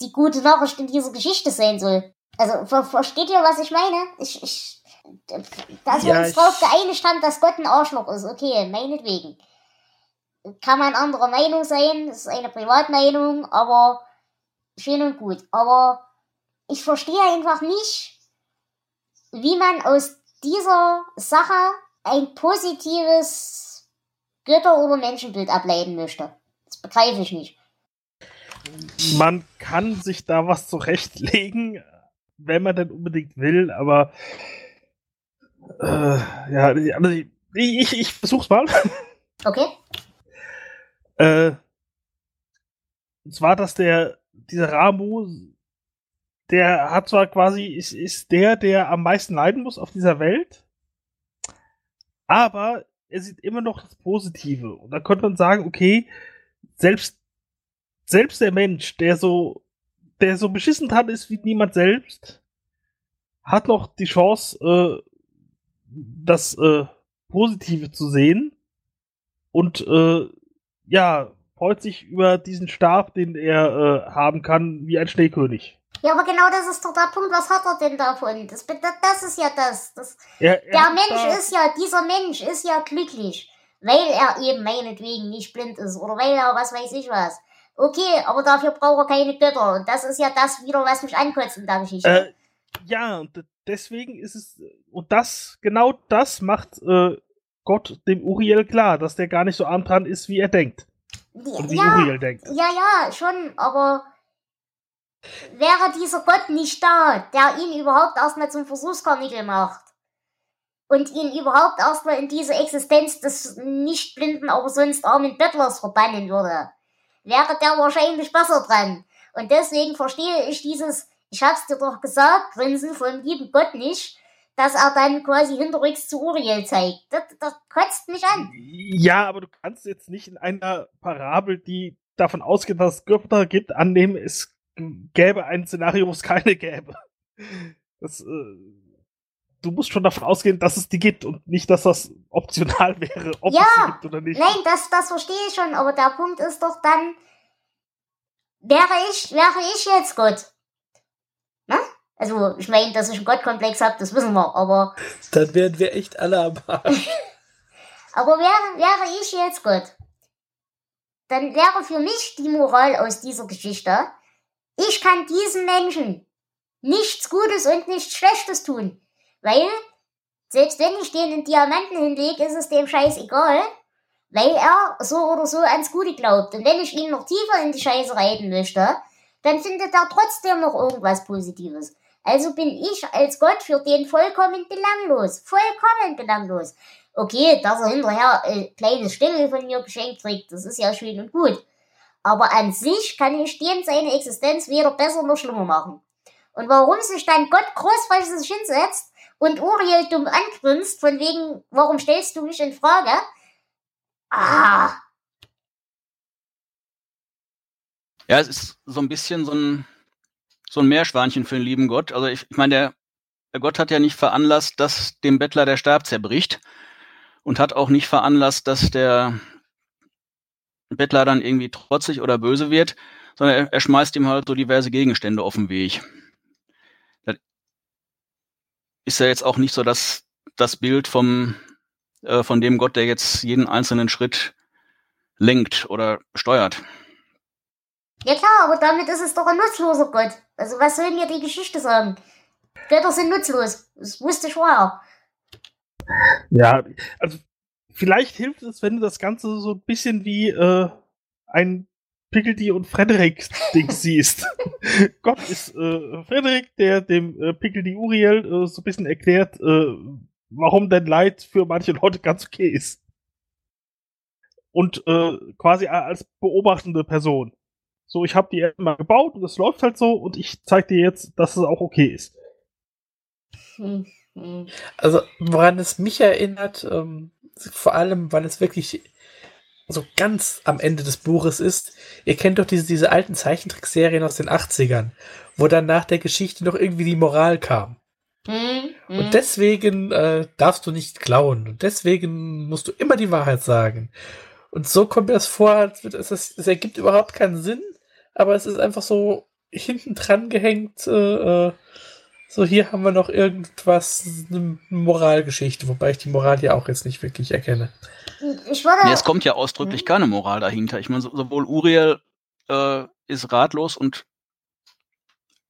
die gute Nachricht in dieser Geschichte sein soll. Also, ver versteht ihr, was ich meine? Ich, ich, dass wir Ja, uns drauf geeinigt haben, dass Gott ein Arschloch ist. Okay, meinetwegen. Kann man anderer Meinung sein, das ist eine Privatmeinung, aber schön und gut. Aber ich verstehe einfach nicht, wie man aus dieser Sache ein positives Götter- oder Menschenbild ableiten möchte. Das begreife ich nicht. Man kann sich da was zurechtlegen, wenn man denn unbedingt will, aber äh, ja, also ich, ich, ich versuch's mal. Okay? Äh, und zwar, dass der, dieser Ramu, der hat zwar quasi, ist, ist der, der am meisten leiden muss auf dieser Welt, aber er sieht immer noch das Positive. Und da könnte man sagen, okay, selbst, selbst der Mensch, der so, der so beschissen hat, ist wie niemand selbst, hat noch die Chance, äh, das äh, Positive zu sehen und äh, ja, freut sich über diesen Stab, den er äh, haben kann, wie ein Schneekönig. Ja, aber genau das ist doch der Punkt. Was hat er denn davon? Das, das, ist ja das. das er der Mensch da- ist ja, dieser Mensch ist ja glücklich, weil er eben meinetwegen nicht blind ist oder weil er was weiß ich was. Okay, aber dafür braucht er keine Götter. Und das ist ja das wieder, was mich ankotzt in der Geschichte. Äh, ja, und de- deswegen ist es, und das, genau das macht äh, Gott dem Uriel klar, dass der gar nicht so arm dran ist, wie er denkt. Und wie ja, Uriel denkt. ja, ja, schon, aber wäre dieser Gott nicht da, der ihn überhaupt erstmal zum Versuchskarnickel macht und ihn überhaupt erstmal in diese Existenz des nicht blinden, aber sonst armen Bettlers verbannen würde, wäre der wahrscheinlich besser dran. Und deswegen verstehe ich dieses, ich hab's dir doch gesagt, Grinsen vom lieben Gott nicht, dass er dann quasi hinterrücks zu Uriel zeigt. Das, das kotzt mich an. Ja, aber du kannst jetzt nicht in einer Parabel, die davon ausgeht, dass es Götter gibt, annehmen, es gäbe ein Szenario, wo es keine gäbe. Das, äh, du musst schon davon ausgehen, dass es die gibt und nicht, dass das optional wäre, ob Ja, es sie gibt oder nicht. Nein, das, das verstehe ich schon, aber der Punkt ist doch dann, wäre ich, wäre ich jetzt Gott? Ne? Also, ich meine, dass ich einen Gottkomplex habe, das wissen wir, aber, Dann wären wir echt alle am Arsch. aber wäre, wäre ich jetzt Gott? Dann wäre für mich die Moral aus dieser Geschichte, ich kann diesen Menschen nichts Gutes und nichts Schlechtes tun. Weil, selbst wenn ich den in Diamanten hinlege, ist es dem Scheiß egal, weil er so oder so ans Gute glaubt. Und wenn ich ihn noch tiefer in die Scheiße reiten möchte, dann findet er trotzdem noch irgendwas Positives. Also bin ich als Gott für den vollkommen belanglos. Vollkommen belanglos. Okay, dass er hinterher ein kleines Stängel von mir geschenkt kriegt, das ist ja schön und gut. Aber an sich kann ich dem seine Existenz weder besser noch schlimmer machen. Und warum sich dann Gott großflächig hinsetzt und Uriel dumm angrinst, von wegen, warum stellst du mich in Frage? Ah, Ja, es ist so ein bisschen so ein, so ein Meerschweinchen für den lieben Gott. Also ich, ich meine, der, der Gott hat ja nicht veranlasst, dass dem Bettler der Stab zerbricht und hat auch nicht veranlasst, dass der Bettler dann irgendwie trotzig oder böse wird, sondern er, er schmeißt ihm halt so diverse Gegenstände auf den Weg. Das ist ja jetzt auch nicht so das, das Bild vom, äh, von dem Gott, der jetzt jeden einzelnen Schritt lenkt oder steuert. ja klar, aber damit ist es doch ein nutzloser Gott. Also was soll mir die Geschichte sagen? Götter sind nutzlos. Das wusste ich vorher. Ja, also vielleicht hilft es, wenn du das Ganze so ein bisschen wie äh, ein Pickledy und Frederik Ding siehst. Gott ist äh, Frederik, der dem äh, Pickledy Uriel äh, so ein bisschen erklärt, äh, warum denn Leid für manche Leute ganz okay ist. Und äh, quasi als beobachtende Person. So, ich habe die App mal gebaut und es läuft halt so und ich zeig dir jetzt, dass es auch okay ist. Hm, hm. Also, woran es mich erinnert, ähm, vor allem, weil es wirklich so ganz am Ende des Buches ist. Ihr kennt doch diese, diese alten Zeichentrickserien aus den 80ern, wo dann nach der Geschichte noch irgendwie die Moral kam. Hm, hm. Und deswegen äh, darfst du nicht klauen. Und deswegen musst du immer die Wahrheit sagen. Und so kommt mir das vor, als wird es, es, es ergibt überhaupt keinen Sinn, aber es ist einfach so hinten dran gehängt. Äh, äh, so, hier haben wir noch irgendwas, eine Moralgeschichte, wobei ich die Moral ja auch jetzt nicht wirklich erkenne. Ich würde. Nee, es kommt ja ausdrücklich Hm. keine Moral dahinter. Ich meine, so, sowohl Uriel äh, ist ratlos und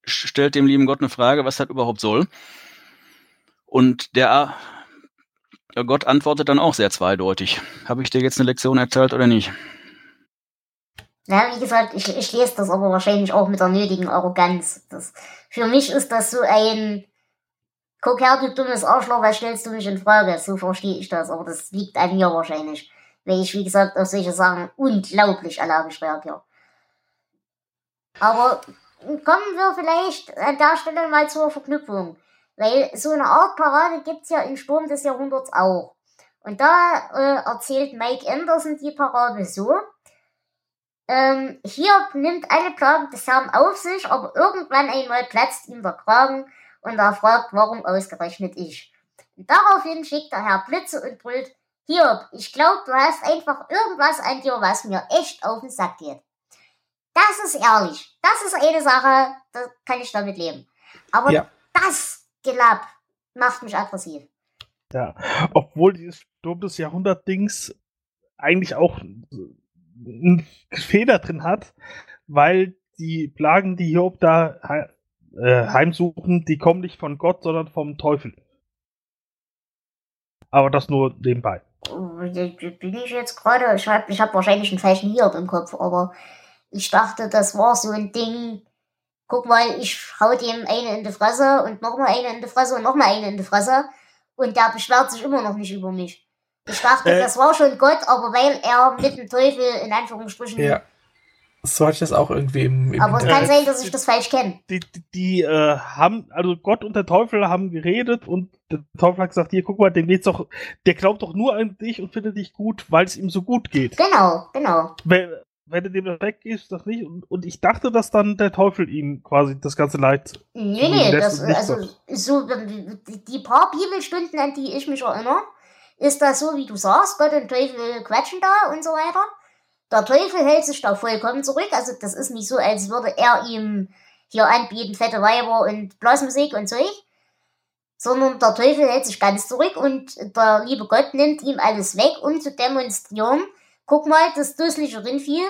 stellt dem lieben Gott eine Frage, was das überhaupt soll. Und der äh, Gott antwortet dann auch sehr zweideutig. Habe ich dir jetzt eine Lektion erzählt oder nicht? Ja, wie gesagt, ich, ich lese das aber wahrscheinlich auch mit der nötigen Arroganz. Das, für mich ist das so ein, guck her, du dummes Arschloch, was stellst du mich in Frage? So verstehe ich das, aber das liegt an mir wahrscheinlich. Weil ich, wie gesagt, auf solche Sachen unglaublich allergisch reagiere. Aber kommen wir vielleicht an der Stelle mal zur Verknüpfung. Weil so eine Art Parade gibt's ja in Sturm des Jahrhunderts auch. Und da äh, erzählt Mike Anderson die Parade so. Ähm, Hiob nimmt alle Plagen des Herrn auf sich, aber irgendwann einmal platzt ihm der Kragen und er fragt, warum ausgerechnet ich. Und daraufhin schickt der Herr Blitze und brüllt, Hiob, ich glaube, du hast einfach irgendwas an dir, was mir echt auf den Sack geht. Das ist ehrlich. Das ist eine Sache, da kann ich damit leben. Aber Ja. das Gelapp macht mich aggressiv. Ja, obwohl dieses Sturm des Jahrhundert-Dings eigentlich auch Fehler drin hat, weil die Plagen, die Hiob da äh, heimsuchen, die kommen nicht von Gott, sondern vom Teufel. Aber das nur nebenbei. Bin ich jetzt gerade, ich habe hab wahrscheinlich einen falschen Hiob im Kopf, aber ich dachte, das war so ein Ding. Guck mal, ich hau dem eine in die Fresse und nochmal eine in die Fresse und nochmal eine in die Fresse und der beschwert sich immer noch nicht über mich. Ich dachte, Äh. das war schon Gott, aber weil er mit dem Teufel in Anführungsstrichen. Ja. So hatte ich das auch irgendwie im, im Aber es kann sein, dass ich das falsch kenne. Die, die, die äh, haben, also Gott und der Teufel haben geredet und der Teufel hat gesagt, hier, guck mal, dem geht's doch, der glaubt doch nur an dich und findet dich gut, weil es ihm so gut geht. Genau, genau. Weil, wenn du dem weggehst, das nicht. Und, und, ich dachte, dass dann der Teufel ihm quasi das ganze Leid. Nee, nee, das, also so die paar Bibelstunden, an die ich mich erinnere, ist das so, wie du sagst, Gott und Teufel quatschen da und so weiter. Der Teufel hält sich da vollkommen zurück. Also das ist nicht so, als würde er ihm hier anbieten, fette Weiber und Blasmusik und Zeug. Sondern der Teufel hält sich ganz zurück und der liebe Gott nimmt ihm alles weg, um zu demonstrieren, guck mal, das dusselige Rindvieh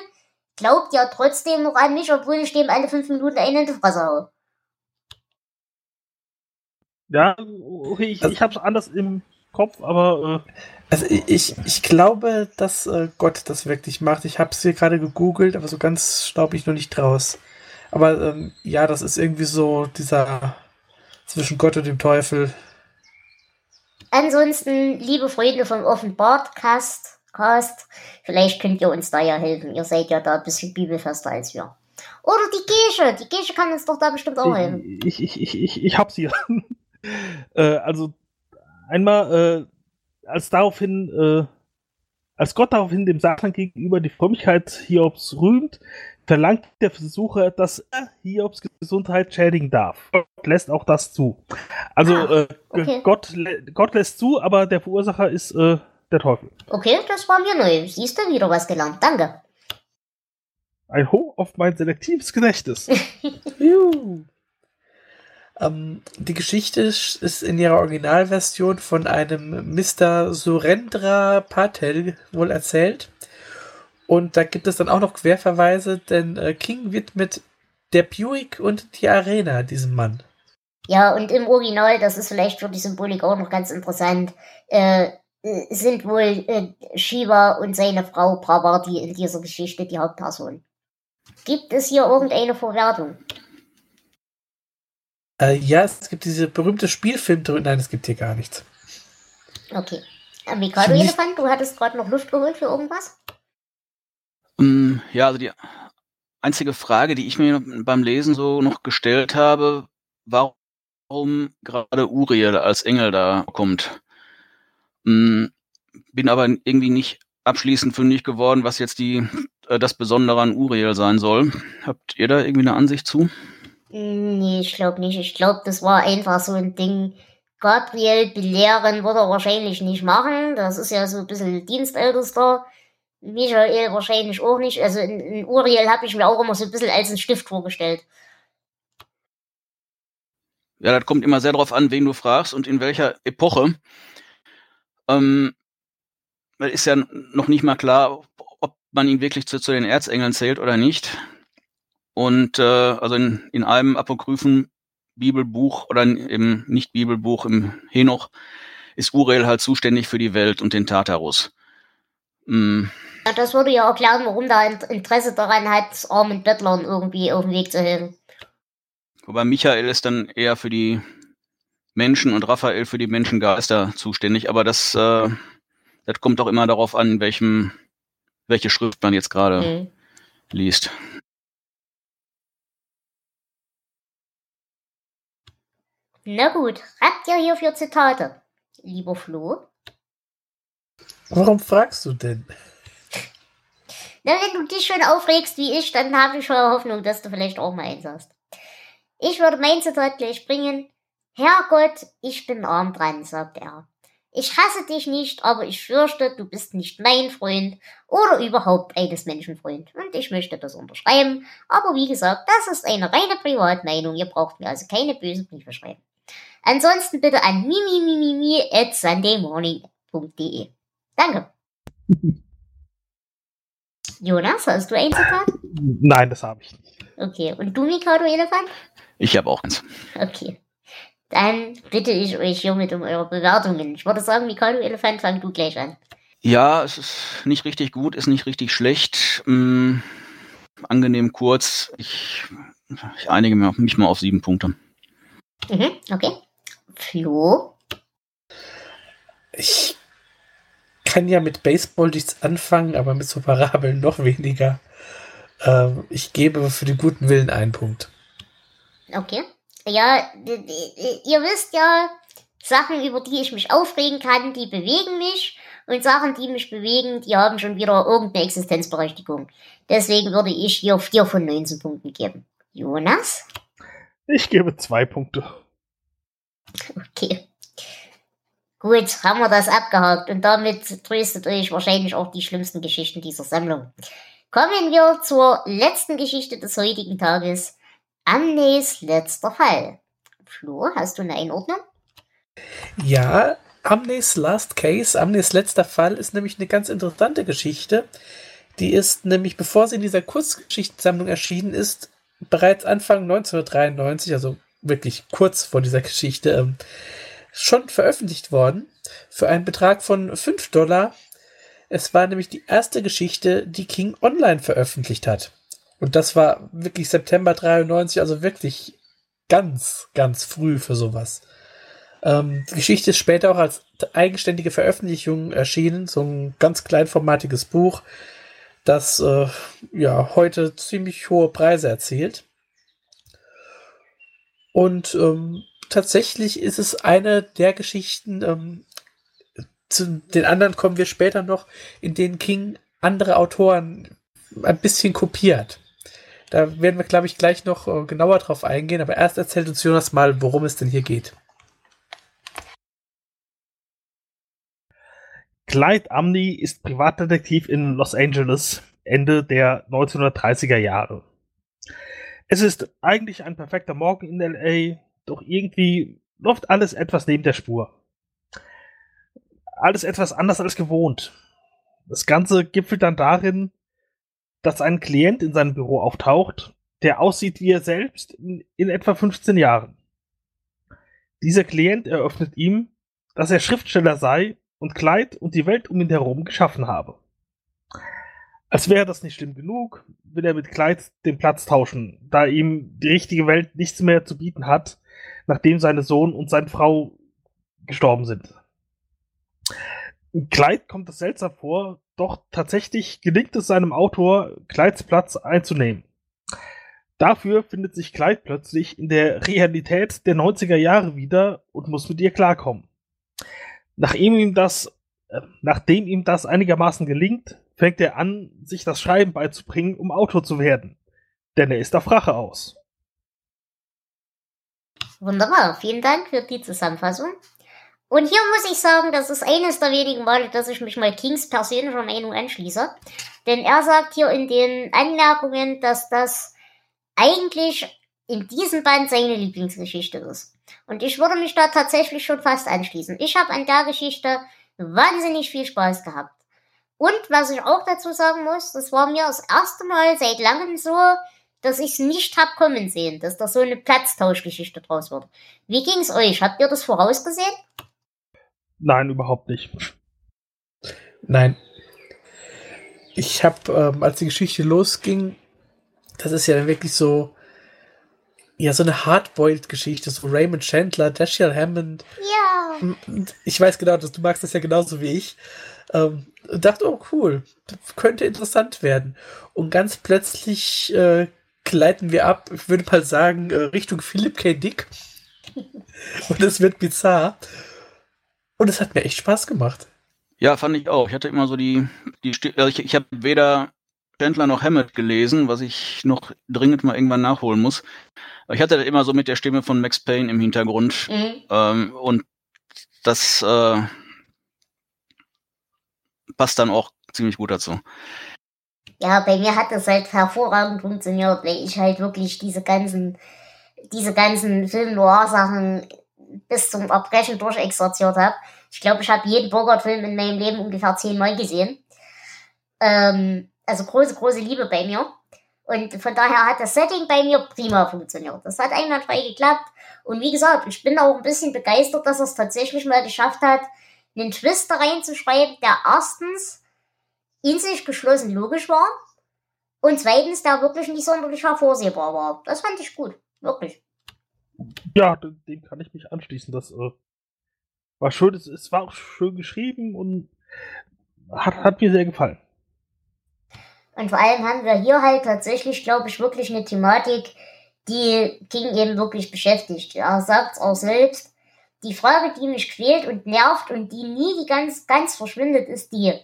glaubt ja trotzdem noch an mich, obwohl ich dem alle fünf Minuten einen in die Fresse hau. Ja, okay, ich, ich hab's anders im Kopf, aber. Äh also ich, ich glaube, dass äh, Gott das wirklich macht. Ich habe es hier gerade gegoogelt, aber so ganz staub ich noch nicht draus. Aber ähm, ja, das ist irgendwie so dieser zwischen Gott und dem Teufel. Ansonsten, liebe Freunde vom Offenbartcast, Cast. Vielleicht könnt ihr uns da ja helfen. Ihr seid ja da ein bisschen bibelfester als wir. Oder die Gesche. Die Gesche kann uns doch da bestimmt auch helfen. Ich, ich, ich, ich, ich hab's hier. äh, also, einmal, äh, als daraufhin, äh, als Gott daraufhin dem Satan gegenüber die Frömmigkeit Hiobs rühmt, verlangt der Versucher, dass er Hiobs Gesundheit schädigen darf. Gott lässt auch das zu. Also ah, äh, okay. Gott, Gott lässt zu, aber der Verursacher ist äh, der Teufel. Okay, das war mir neu. Siehst du, wieder was gelernt. Danke. Ein Hoch auf mein selektives Gedächtnis. ähm, die Geschichte ist in ihrer Originalversion von einem Mr. Surendra Patel wohl erzählt. Und da gibt es dann auch noch Querverweise, denn äh, King wird mit der Buick und die Arena diesem Mann. Ja, und im Original, das ist vielleicht für die Symbolik auch noch ganz interessant, äh, sind wohl äh, Shiva und seine Frau Parvati in dieser Geschichte die Hauptperson. Gibt es hier irgendeine Verwertung? Äh, ja, es gibt diese berühmte Spielfilm drin. Nein, es gibt hier gar nichts. Okay. Äh, Mikado Elefant, du hattest gerade noch Luft geholt für irgendwas? Um, ja, also die einzige Frage, die ich mir beim Lesen so noch gestellt habe, warum gerade Uriel als Engel da kommt. Hm, bin aber irgendwie nicht abschließend fündig geworden, was jetzt die, äh, das Besondere an Uriel sein soll. Habt ihr da irgendwie eine Ansicht zu? Nee, ich glaube nicht. Ich glaube, das war einfach so ein Ding. Gabriel belehren wird er wahrscheinlich nicht machen. Das ist ja so ein bisschen Dienstältester. Michael wahrscheinlich auch nicht. Also in, in Uriel habe ich mir auch immer so ein bisschen als ein Stift vorgestellt. Ja, das kommt immer sehr darauf an, wen du fragst und in welcher Epoche. Ähm, ist ja noch nicht mal klar, ob man ihn wirklich zu, zu den Erzengeln zählt oder nicht. Und äh, also in, in einem apokryphen Bibelbuch oder im Nicht-Bibelbuch im Henoch ist Uriel halt zuständig für die Welt und den Tartarus. Mm. Ja, das würde ja erklären, warum da Interesse daran hat, armen Bettlern irgendwie auf den Weg zu helfen. Wobei Michael ist dann eher für die Menschen und Raphael für die Menschengeister zuständig. Aber das, äh, das kommt auch immer darauf an, welchem, welche Schrift man jetzt gerade mhm. liest. Na gut, habt ihr hier für Zitate, lieber Flo? Warum fragst du denn? Na, wenn du dich schon aufregst wie ich, dann habe ich schon Hoffnung, dass du vielleicht auch mal eins hast. Ich würde mein Zitat gleich bringen. Herrgott, ich bin arm dran, sagt er. Ich hasse dich nicht, aber ich fürchte, du bist nicht mein Freund oder überhaupt eines Menschenfreund. Und ich möchte das unterschreiben. Aber wie gesagt, das ist eine reine Privatmeinung. Ihr braucht mir also keine bösen Briefe schreiben. Ansonsten bitte an mimimimimi at sundaymorning.de. Danke. Jonas, hast du ein Zitat? Nein, das habe ich nicht. Okay. Und du, Mikado Elefant? Ich habe auch eins. Okay. Dann bitte ich euch hiermit um eure Bewertungen. Ich würde sagen, Mikado Elefant, fang du gleich an. Ja, es ist nicht richtig gut, ist nicht richtig schlecht. Mm, angenehm kurz. Ich, ich einige mich mal auf sieben Punkte. Mhm, okay. Flo? Ich kann ja mit Baseball nichts anfangen, aber mit so Parabeln noch weniger. Ähm, ich gebe für den guten Willen einen Punkt. Okay ja, ihr wisst ja, Sachen, über die ich mich aufregen kann, die bewegen mich. Und Sachen, die mich bewegen, die haben schon wieder irgendeine Existenzberechtigung. Deswegen würde ich hier 4 von 19 Punkten geben. Jonas? Ich gebe zwei Punkte. Okay. Gut, haben wir das abgehakt und damit tröstet euch wahrscheinlich auch die schlimmsten Geschichten dieser Sammlung. Kommen wir zur letzten Geschichte des heutigen Tages. Amnes letzter Fall. Flo, hast du eine Einordnung? Ja, Amnes Last Case, Amnes letzter Fall ist nämlich eine ganz interessante Geschichte. Die ist nämlich, bevor sie in dieser Kurzgeschichtensammlung erschienen ist, bereits Anfang 1993, also wirklich kurz vor dieser Geschichte, ähm, schon veröffentlicht worden. Für einen Betrag von 5 Dollar. Es war nämlich die erste Geschichte, die King online veröffentlicht hat. Und das war wirklich September 93, also wirklich ganz, ganz früh für sowas. Ähm, die Geschichte ist später auch als eigenständige Veröffentlichung erschienen, so ein ganz kleinformatiges Buch, das äh, ja heute ziemlich hohe Preise erzielt. Und ähm, tatsächlich ist es eine der Geschichten, ähm, zu den anderen kommen wir später noch, in denen King andere Autoren ein bisschen kopiert. Da werden wir, glaube ich, gleich noch äh, genauer drauf eingehen, aber erst erzählt uns Jonas mal, worum es denn hier geht. Clyde Amney ist Privatdetektiv in Los Angeles Ende der 1930er Jahre. Es ist eigentlich ein perfekter Morgen in LA, doch irgendwie läuft alles etwas neben der Spur. Alles etwas anders als gewohnt. Das Ganze gipfelt dann darin, dass ein Klient in seinem Büro auftaucht, der aussieht wie er selbst in, in etwa 15 Jahren. Dieser Klient eröffnet ihm, dass er Schriftsteller sei und Clyde und die Welt um ihn herum geschaffen habe. Als wäre das nicht schlimm genug, will er mit Clyde den Platz tauschen, da ihm die richtige Welt nichts mehr zu bieten hat, nachdem seine Sohn und seine Frau gestorben sind. Clyde kommt es seltsam vor, doch tatsächlich gelingt es seinem Autor, Clydes Platz einzunehmen. Dafür findet sich Clyde plötzlich in der Realität der 90er Jahre wieder und muss mit ihr klarkommen. Nachdem ihm das, äh, nachdem ihm das einigermaßen gelingt, fängt er an, sich das Schreiben beizubringen, um Autor zu werden. Denn er ist auf Rache aus. Wunderbar, vielen Dank für die Zusammenfassung. Und hier muss ich sagen, das ist eines der wenigen Male, dass ich mich mal Kings persönlicher Meinung anschließe. Denn er sagt hier in den Anmerkungen, dass das eigentlich in diesem Band seine Lieblingsgeschichte ist. Und ich würde mich da tatsächlich schon fast anschließen. Ich habe an der Geschichte wahnsinnig viel Spaß gehabt. Und was ich auch dazu sagen muss, das war mir das erste Mal seit langem so, dass ich es nicht hab kommen sehen, dass da so eine Platztauschgeschichte draus wird. Wie ging's euch? Habt ihr das vorausgesehen? Nein, überhaupt nicht. Nein. Ich habe, ähm, als die Geschichte losging, das ist ja wirklich so, ja, so eine Hardboiled-Geschichte, so Raymond Chandler, Dashiell Hammond. Ja. Ich weiß genau, dass du magst das ja genauso wie ich. Ähm, dachte, oh cool, könnte interessant werden. Und ganz plötzlich äh, gleiten wir ab, ich würde mal sagen, äh, Richtung Philip K. Dick. Und es wird bizarr. Und es hat mir echt Spaß gemacht. Ja, fand ich auch. Ich hatte immer so die, die also ich, ich habe weder Chandler noch Hammett gelesen, was ich noch dringend mal irgendwann nachholen muss. Aber ich hatte immer so mit der Stimme von Max Payne im Hintergrund. Mhm. Ähm, und das äh, passt dann auch ziemlich gut dazu. Ja, bei mir hat das halt hervorragend funktioniert, weil ich halt wirklich diese ganzen, diese ganzen Film-Noir-Sachen bis zum Erbrechen durchexerziert habe. Ich glaube, ich habe jeden Bogart-Film in meinem Leben ungefähr zehnmal gesehen. Ähm, also große, große Liebe bei mir. Und von daher hat das Setting bei mir prima funktioniert. Das hat einwandfrei geklappt. Und wie gesagt, ich bin auch ein bisschen begeistert, dass er es tatsächlich mal geschafft hat, einen Twist da reinzuschreiben, der erstens in sich geschlossen logisch war und zweitens der wirklich nicht sonderlich hervorsehbar war. Das fand ich gut. Wirklich. Ja, dem kann ich mich anschließen. Das äh, war schön, es, es, war auch schön geschrieben und hat, hat mir sehr gefallen. Und vor allem haben wir hier halt tatsächlich, glaube ich, wirklich eine Thematik, die King eben wirklich beschäftigt. Er sagt es auch selbst, die Frage, die mich quält und nervt und die nie die ganz, ganz verschwindet, ist die,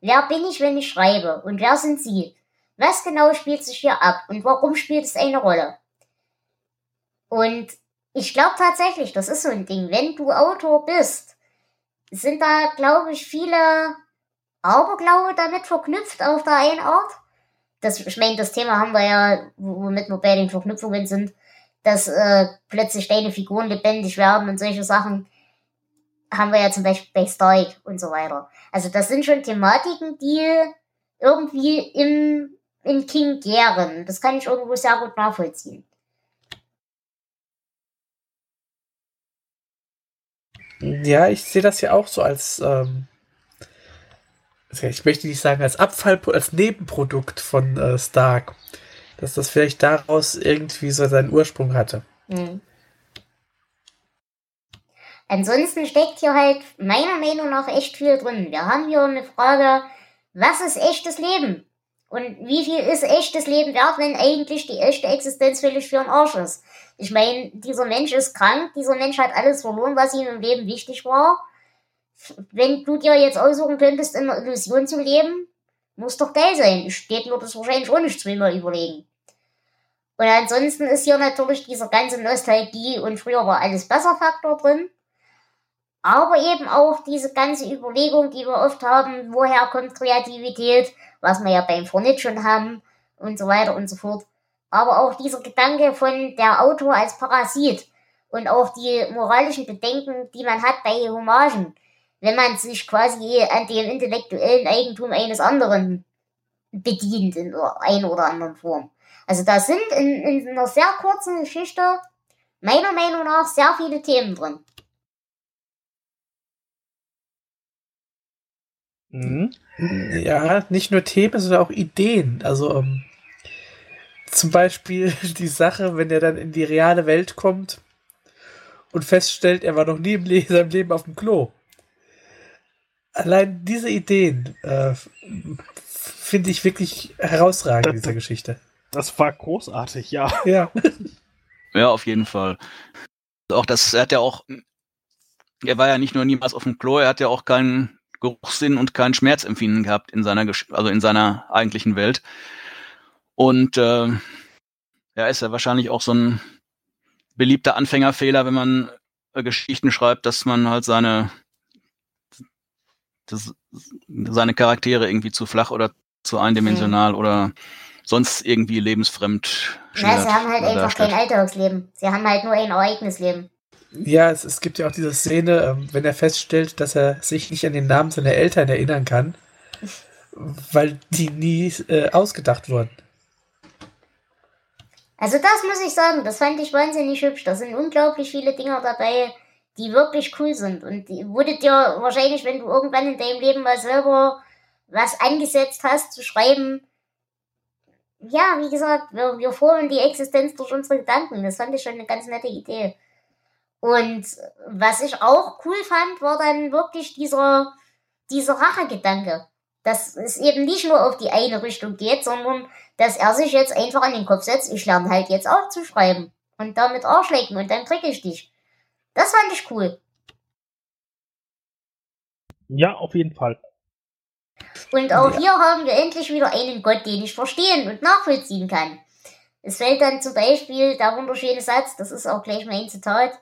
wer bin ich, wenn ich schreibe? Und wer sind Sie? Was genau spielt sich hier ab? Und warum spielt es eine Rolle? Und ich glaube tatsächlich, das ist so ein Ding. Wenn du Autor bist, sind da, glaube ich, viele Aberglaube damit verknüpft auf der einen Art. Das, ich meine, das Thema haben wir ja, womit wir bei den Verknüpfungen sind, dass äh, plötzlich deine Figuren lebendig werden und solche Sachen haben wir ja zum Beispiel bei Stoic und so weiter. Also das sind schon Thematiken, die irgendwie im, in King gären. Das kann ich irgendwo sehr gut nachvollziehen. Ja, ich sehe das ja auch so als, ähm, ich möchte nicht sagen als Abfall, als Nebenprodukt von äh, Stark dass das vielleicht daraus irgendwie so seinen Ursprung hatte. Mhm. Ansonsten steckt hier halt meiner Meinung nach echt viel drin. Wir haben hier eine Frage, was ist echtes Leben? Und wie viel ist echtes Leben wert, wenn eigentlich die echte Existenz völlig für den Arsch ist? Ich meine, dieser Mensch ist krank, dieser Mensch hat alles verloren, was ihm im Leben wichtig war. Wenn du dir jetzt aussuchen könntest, in einer Illusion zu leben, muss doch geil sein. Ich geht mir das wahrscheinlich auch nicht zweimal überlegen. Und ansonsten ist hier natürlich dieser ganze Nostalgie und früher war alles besser Faktor drin. Aber eben auch diese ganze Überlegung, die wir oft haben, woher kommt Kreativität, was wir ja beim Fornit schon haben und so weiter und so fort. Aber auch dieser Gedanke von der Autor als Parasit und auch die moralischen Bedenken, die man hat bei Hommagen, wenn man sich quasi an dem intellektuellen Eigentum eines anderen bedient in einer oder anderen Form. Also da sind in, in einer sehr kurzen Geschichte meiner Meinung nach sehr viele Themen drin. Mhm. Ja, nicht nur Themen, sondern auch Ideen. Also um, ähm, zum Beispiel die Sache, wenn er dann in die reale Welt kommt und feststellt, er war noch nie in seinem Leben auf dem Klo. Allein diese Ideen äh, finde ich wirklich herausragend in dieser Geschichte. Das war großartig, ja. Ja. ja, auf jeden Fall. Auch das, er hat ja auch, er war ja nicht nur niemals auf dem Klo, er hat ja auch keinen Geruchssinn und kein Schmerzempfinden gehabt in seiner, also in seiner eigentlichen Welt. Und äh, ja, ist ja wahrscheinlich auch so ein beliebter Anfängerfehler, wenn man äh, Geschichten schreibt, dass man halt seine das, seine Charaktere irgendwie zu flach oder zu eindimensional mhm. oder sonst irgendwie lebensfremd. Ja, sie haben halt einfach kein Alltagsleben. Sie haben halt nur ein Ereignisleben. Ja, es, es gibt ja auch diese Szene, ähm, wenn er feststellt, dass er sich nicht an den Namen seiner Eltern erinnern kann, weil die nie äh, ausgedacht wurden. Also das muss ich sagen, das fand ich wahnsinnig hübsch. Da sind unglaublich viele Dinger dabei, die wirklich cool sind. Und die wurde dir wahrscheinlich, wenn du irgendwann in deinem Leben mal selber was angesetzt hast zu schreiben, ja, wie gesagt, wir, wir formen die Existenz durch unsere Gedanken. Das fand ich schon eine ganz nette Idee. Und was ich auch cool fand, war dann wirklich dieser, dieser Rachegedanke. Dass es eben nicht nur auf die eine Richtung geht, sondern dass er sich jetzt einfach an den Kopf setzt, ich lerne halt jetzt auch zu schreiben. Und damit Arschlecken und dann krieg ich dich. Das fand ich cool. Ja, auf jeden Fall. Und auch ja. hier haben wir endlich wieder einen Gott, den ich verstehen und nachvollziehen kann. Es fällt dann zum Beispiel der wunderschöne Satz, das ist auch gleich mein Zitat,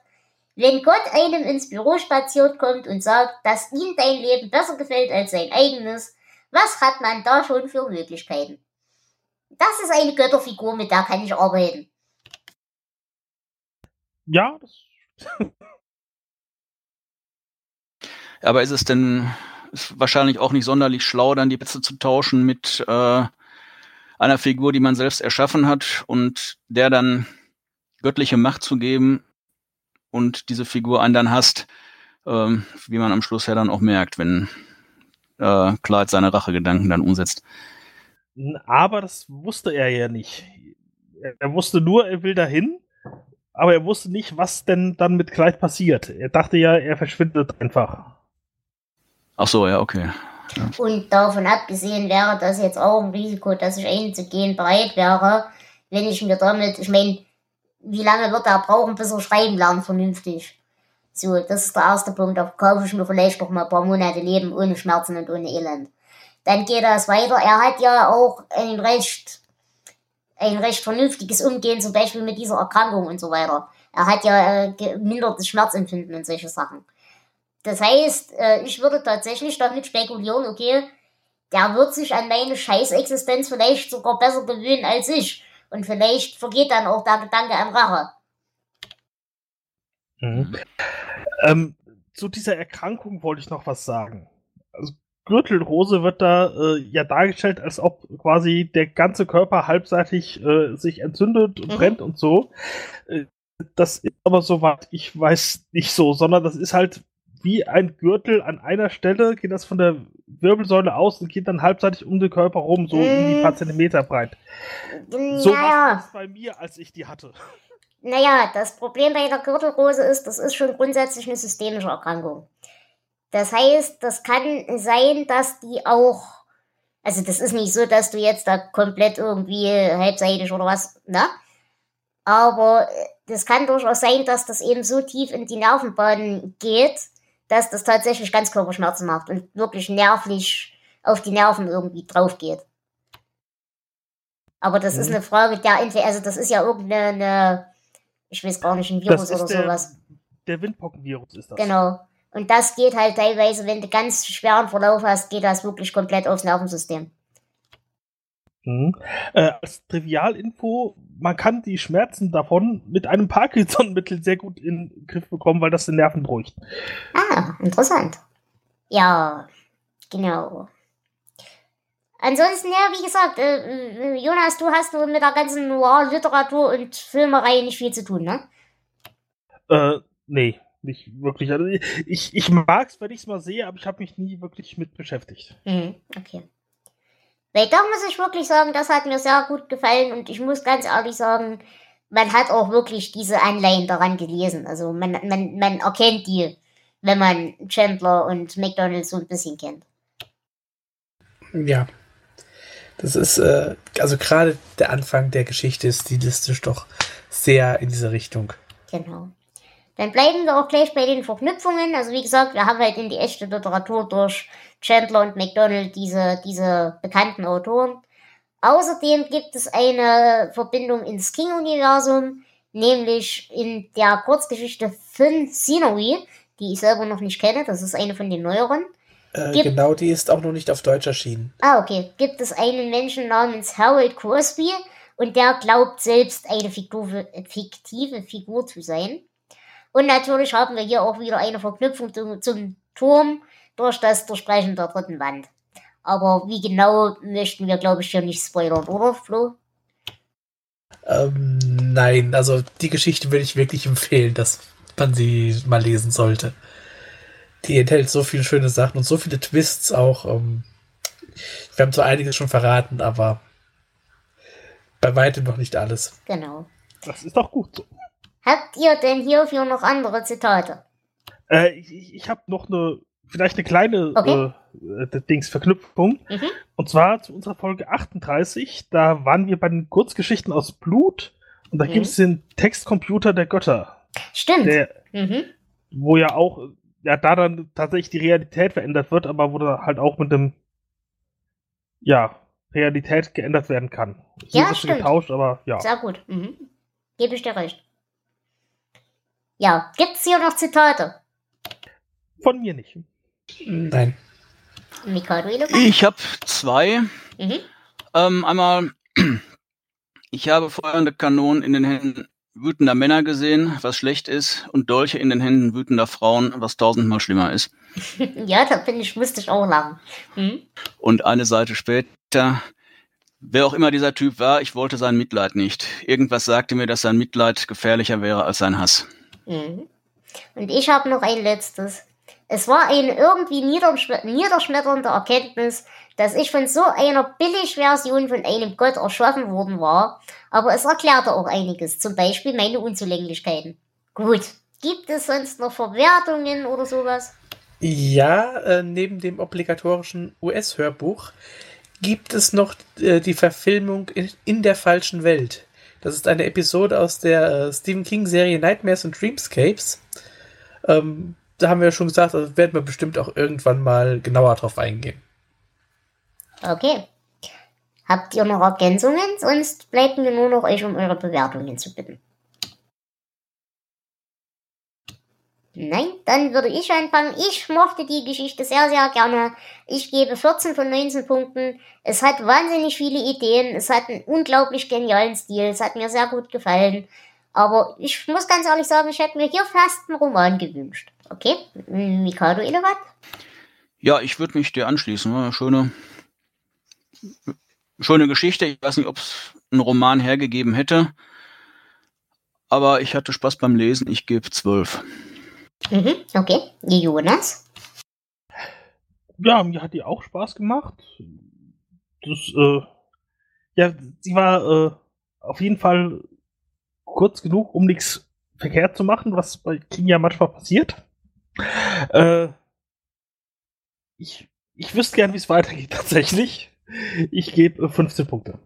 wenn Gott einem ins Büro spaziert kommt und sagt, dass ihm dein Leben besser gefällt als sein eigenes, was hat man da schon für Möglichkeiten? Das ist eine Götterfigur, mit der kann ich arbeiten. Ja, Aber ist es denn ist wahrscheinlich auch nicht sonderlich schlau, dann die Plätze zu tauschen mit äh, einer Figur, die man selbst erschaffen hat und der dann göttliche Macht zu geben und diese Figur einen dann hasst, ähm, wie man am Schluss ja dann auch merkt, wenn äh, Clyde seine Rachegedanken dann umsetzt. Aber das wusste er ja nicht. Er wusste nur, er will dahin, aber er wusste nicht, was denn dann mit Clyde passiert. Er dachte ja, er verschwindet einfach. Ach so, ja, okay. Ja. Und davon abgesehen wäre das jetzt auch ein Risiko, dass ich einzugehen bereit wäre, wenn ich mir damit, ich meine, wie lange wird er brauchen, bis er schreiben lernt vernünftig? So, das ist der erste Punkt. Da kaufe ich mir vielleicht doch mal ein paar Monate Leben ohne Schmerzen und ohne Elend. Dann geht das weiter. Er hat ja auch ein recht, ein recht vernünftiges Umgehen, zum Beispiel mit dieser Erkrankung und so weiter. Er hat ja äh, gemindertes Schmerzempfinden und solche Sachen. Das heißt, äh, ich würde tatsächlich damit spekulieren, okay, der wird sich an meine Scheißexistenz vielleicht sogar besser gewöhnen als ich. Und vielleicht vergeht dann auch der Gedanke an Rache. Mhm. Ähm, zu dieser Erkrankung wollte ich noch was sagen. Also Gürtelrose wird da äh, ja dargestellt, als ob quasi der ganze Körper halbseitig äh, sich entzündet und Mhm. brennt und so. Äh, das ist aber soweit ich weiß nicht so, sondern das ist halt wie ein Gürtel an einer Stelle, geht das von der Wirbelsäule aus und geht dann halbseitig um den Körper rum, so in die Mhm. paar Zentimeter breit. So naja. war es bei mir, als ich die hatte. Naja, das Problem bei der Gürtelrose ist, das ist schon grundsätzlich eine systemische Erkrankung. Das heißt, das kann sein, dass die auch, also das ist nicht so, dass du jetzt da komplett irgendwie halbseitig oder was, ne? Aber äh, das kann durchaus sein, dass das eben so tief in die Nervenbahnen geht, dass das tatsächlich ganz Körperschmerzen macht und wirklich nervlich auf die Nerven irgendwie drauf geht. Aber das ist Mhm. eine Frage der, entweder, also das ist ja irgendeine, eine, ich weiß gar nicht, ein Virus oder ist der, sowas. der Windpockenvirus ist das. Genau. Und das geht halt teilweise, wenn du ganz schweren Verlauf hast, geht das wirklich komplett aufs Nervensystem. Mhm. Äh, als Trivialinfo, man kann die Schmerzen davon mit einem Parkinson-Mittel sehr gut in den Griff bekommen, weil das den Nerven beruhigt. Ah, interessant. Ja, genau. Ansonsten, ja, wie gesagt, äh, äh, Jonas, du hast nur mit der ganzen Noir-Literatur und Filmerei nicht viel zu tun, ne? Äh, nee, nicht wirklich. Also ich, ich mag's, wenn ich's mal sehe, aber ich habe mich nie wirklich mit beschäftigt. Mhm, okay. Weil da muss ich wirklich sagen, das hat mir sehr gut gefallen und ich muss ganz ehrlich sagen, man hat auch wirklich diese Anleihen daran gelesen. Also man, man, man erkennt die, wenn man Chandler und McDonalds so ein bisschen kennt. Ja. Das ist, äh, also gerade der Anfang der Geschichte ist stilistisch doch sehr in diese Richtung. Genau. Dann bleiben wir auch gleich bei den Verknüpfungen. Also wie gesagt, wir haben halt in die echte Literatur durch Chandler und McDonald diese, diese bekannten Autoren. Außerdem gibt es eine Verbindung ins King-Universum, nämlich in der Kurzgeschichte Thin Scenery, die ich selber noch nicht kenne. Das ist eine von den neueren. Äh, Gibt- genau, die ist auch noch nicht auf Deutsch erschienen. Ah, okay. Gibt es einen Menschen namens Harold Crosby und der glaubt selbst eine fiktive, fiktive Figur zu sein. Und natürlich haben wir hier auch wieder eine Verknüpfung zum, zum Turm durch das Durchbrechen der dritten Wand. Aber wie genau möchten wir, glaube ich, hier nicht spoilern, oder, Flo? Ähm, nein, also die Geschichte würde ich wirklich empfehlen, dass man sie mal lesen sollte. Die enthält so viele schöne Sachen und so viele Twists auch. Ähm, wir haben zwar einiges schon verraten, aber bei weitem noch nicht alles. Genau. Das ist doch gut so. Habt ihr denn hierfür noch andere Zitate? Äh, ich ich, habe noch eine, vielleicht eine kleine Okay. äh, Dings Verknüpfung. Mhm. Und zwar zu unserer Folge 38. Da waren wir bei den Kurzgeschichten aus Blut. Und da Mhm. gibt es den Textcomputer der Götter, Stimmt. der, Mhm. wo ja auch, ja, da dann tatsächlich die Realität verändert wird, aber wo da halt auch mit dem, ja, Realität geändert werden kann. Ja, ist schon stimmt. getauscht, aber ja. Sehr gut. Mhm. Gebe ich dir recht. Ja, gibt's hier noch Zitate? Von mir nicht. Nein. Mikado? Ich habe zwei. Mhm. Ähm, einmal, ich habe feuernde Kanonen in den Händen wütender Männer gesehen, was schlecht ist, und Dolche in den Händen wütender Frauen, was tausendmal schlimmer ist. Ja, da bin ich, musste ich auch lachen. Mhm. Und eine Seite später, wer auch immer dieser Typ war, ich wollte sein Mitleid nicht. Irgendwas sagte mir, dass sein Mitleid gefährlicher wäre als sein Hass. Mhm. Und ich habe noch ein letztes. Es war eine irgendwie niederschme niederschmetternde Erkenntnis, dass ich von so einer Billigversion von einem Gott erschaffen worden war, aber es erklärte auch einiges, zum Beispiel meine Unzulänglichkeiten. Gut, gibt es sonst noch Verwertungen oder sowas? Ja, äh, neben dem obligatorischen US-Hörbuch gibt es noch äh, die Verfilmung in, in der falschen Welt. Das ist eine Episode aus der äh, Stephen King-Serie Nightmares and Dreamscapes. Ähm, da haben wir ja schon gesagt, also werden wir bestimmt auch irgendwann mal genauer drauf eingehen. Okay. Habt ihr noch Ergänzungen? Sonst bleibt mir nur noch euch um eure Bewertungen zu bitten. Nein, dann würde ich anfangen. Ich mochte die Geschichte sehr, sehr gerne. Ich gebe 14 von 19 Punkten. Es hat wahnsinnig viele Ideen. Es hat einen unglaublich genialen Stil. Es hat mir sehr gut gefallen. Aber ich muss ganz ehrlich sagen, ich hätte mir hier fast einen Roman gewünscht. Okay, Mikado Elevat? Ja, ich würde mich dir anschließen. Schöne, schöne Geschichte. Ich weiß nicht, ob es einen Roman hergegeben hätte. Aber ich hatte Spaß beim Lesen. Ich gebe 12. Mhm, okay. Jonas? Ja, mir hat die auch Spaß gemacht. Das, äh, ja, sie war äh, auf jeden Fall kurz genug, um nichts verkehrt zu machen, was bei King ja manchmal passiert. Äh, ich, ich wüsste gern, wie es weitergeht tatsächlich. Ich gebe 15 Punkte.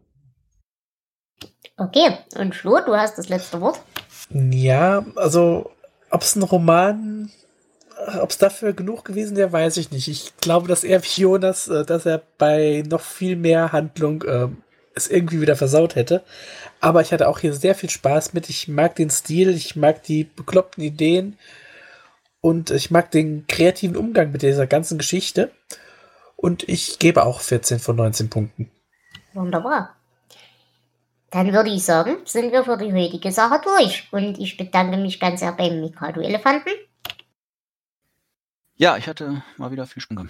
Okay, und Flo, du hast das letzte Wort. Ja, also ob es ein Roman, ob es dafür genug gewesen wäre, weiß ich nicht. Ich glaube, dass er Jonas, äh, dass er bei noch viel mehr Handlung äh, es irgendwie wieder versaut hätte. Aber ich hatte auch hier sehr viel Spaß mit. Ich mag den Stil, ich mag die bekloppten Ideen und ich mag den kreativen Umgang mit dieser ganzen Geschichte. Und ich gebe auch 14 von 19 Punkten. Wunderbar. Dann würde ich sagen, sind wir für die heutige Sache durch. Und ich bedanke mich ganz sehr beim Mikado Elefanten. Ja, ich hatte mal wieder viel Spaß.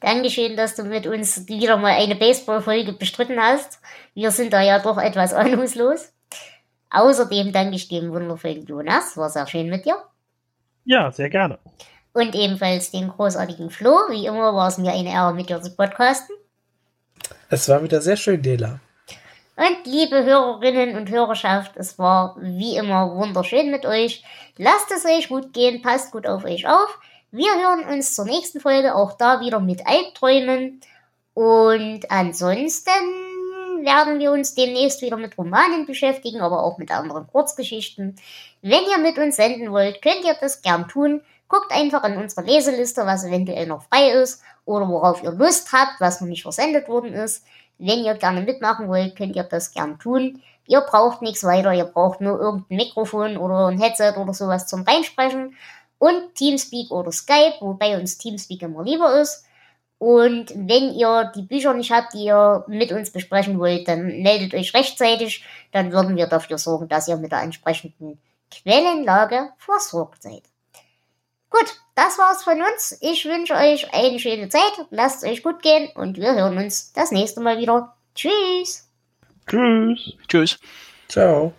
Dankeschön, dass du mit uns wieder mal eine Baseball-Folge bestritten hast. Wir sind da ja doch etwas ahnungslos. Außerdem danke ich dem wundervollen Jonas. War sehr schön mit dir. Ja, sehr gerne. Und ebenfalls den großartigen Flo. Wie immer war es mir eine Ehre, mit dir zu podcasten. Es war wieder sehr schön, Dela. Und liebe Hörerinnen und Hörerschaft, es war wie immer wunderschön mit euch. Lasst es euch gut gehen, passt gut auf euch auf. Wir hören uns zur nächsten Folge auch da wieder mit Albträumen. Und ansonsten werden wir uns demnächst wieder mit Romanen beschäftigen, aber auch mit anderen Kurzgeschichten. Wenn ihr mit uns senden wollt, könnt ihr das gern tun. Guckt einfach in unsere Leseliste, was eventuell noch frei ist oder worauf ihr Lust habt, was noch nicht versendet worden ist. Wenn ihr gerne mitmachen wollt, könnt ihr das gern tun. Ihr braucht nichts weiter, ihr braucht nur irgendein Mikrofon oder ein Headset oder sowas zum Reinsprechen und Teamspeak oder Skype, wobei uns Teamspeak immer lieber ist. Und wenn ihr die Bücher nicht habt, die ihr mit uns besprechen wollt, dann meldet euch rechtzeitig. Dann würden wir dafür sorgen, dass ihr mit der entsprechenden Quellenlage versorgt seid. Gut, das war's von uns. Ich wünsche euch eine schöne Zeit. Lasst es euch gut gehen und wir hören uns das nächste Mal wieder. Tschüss. Tschüss. Tschüss. Ciao.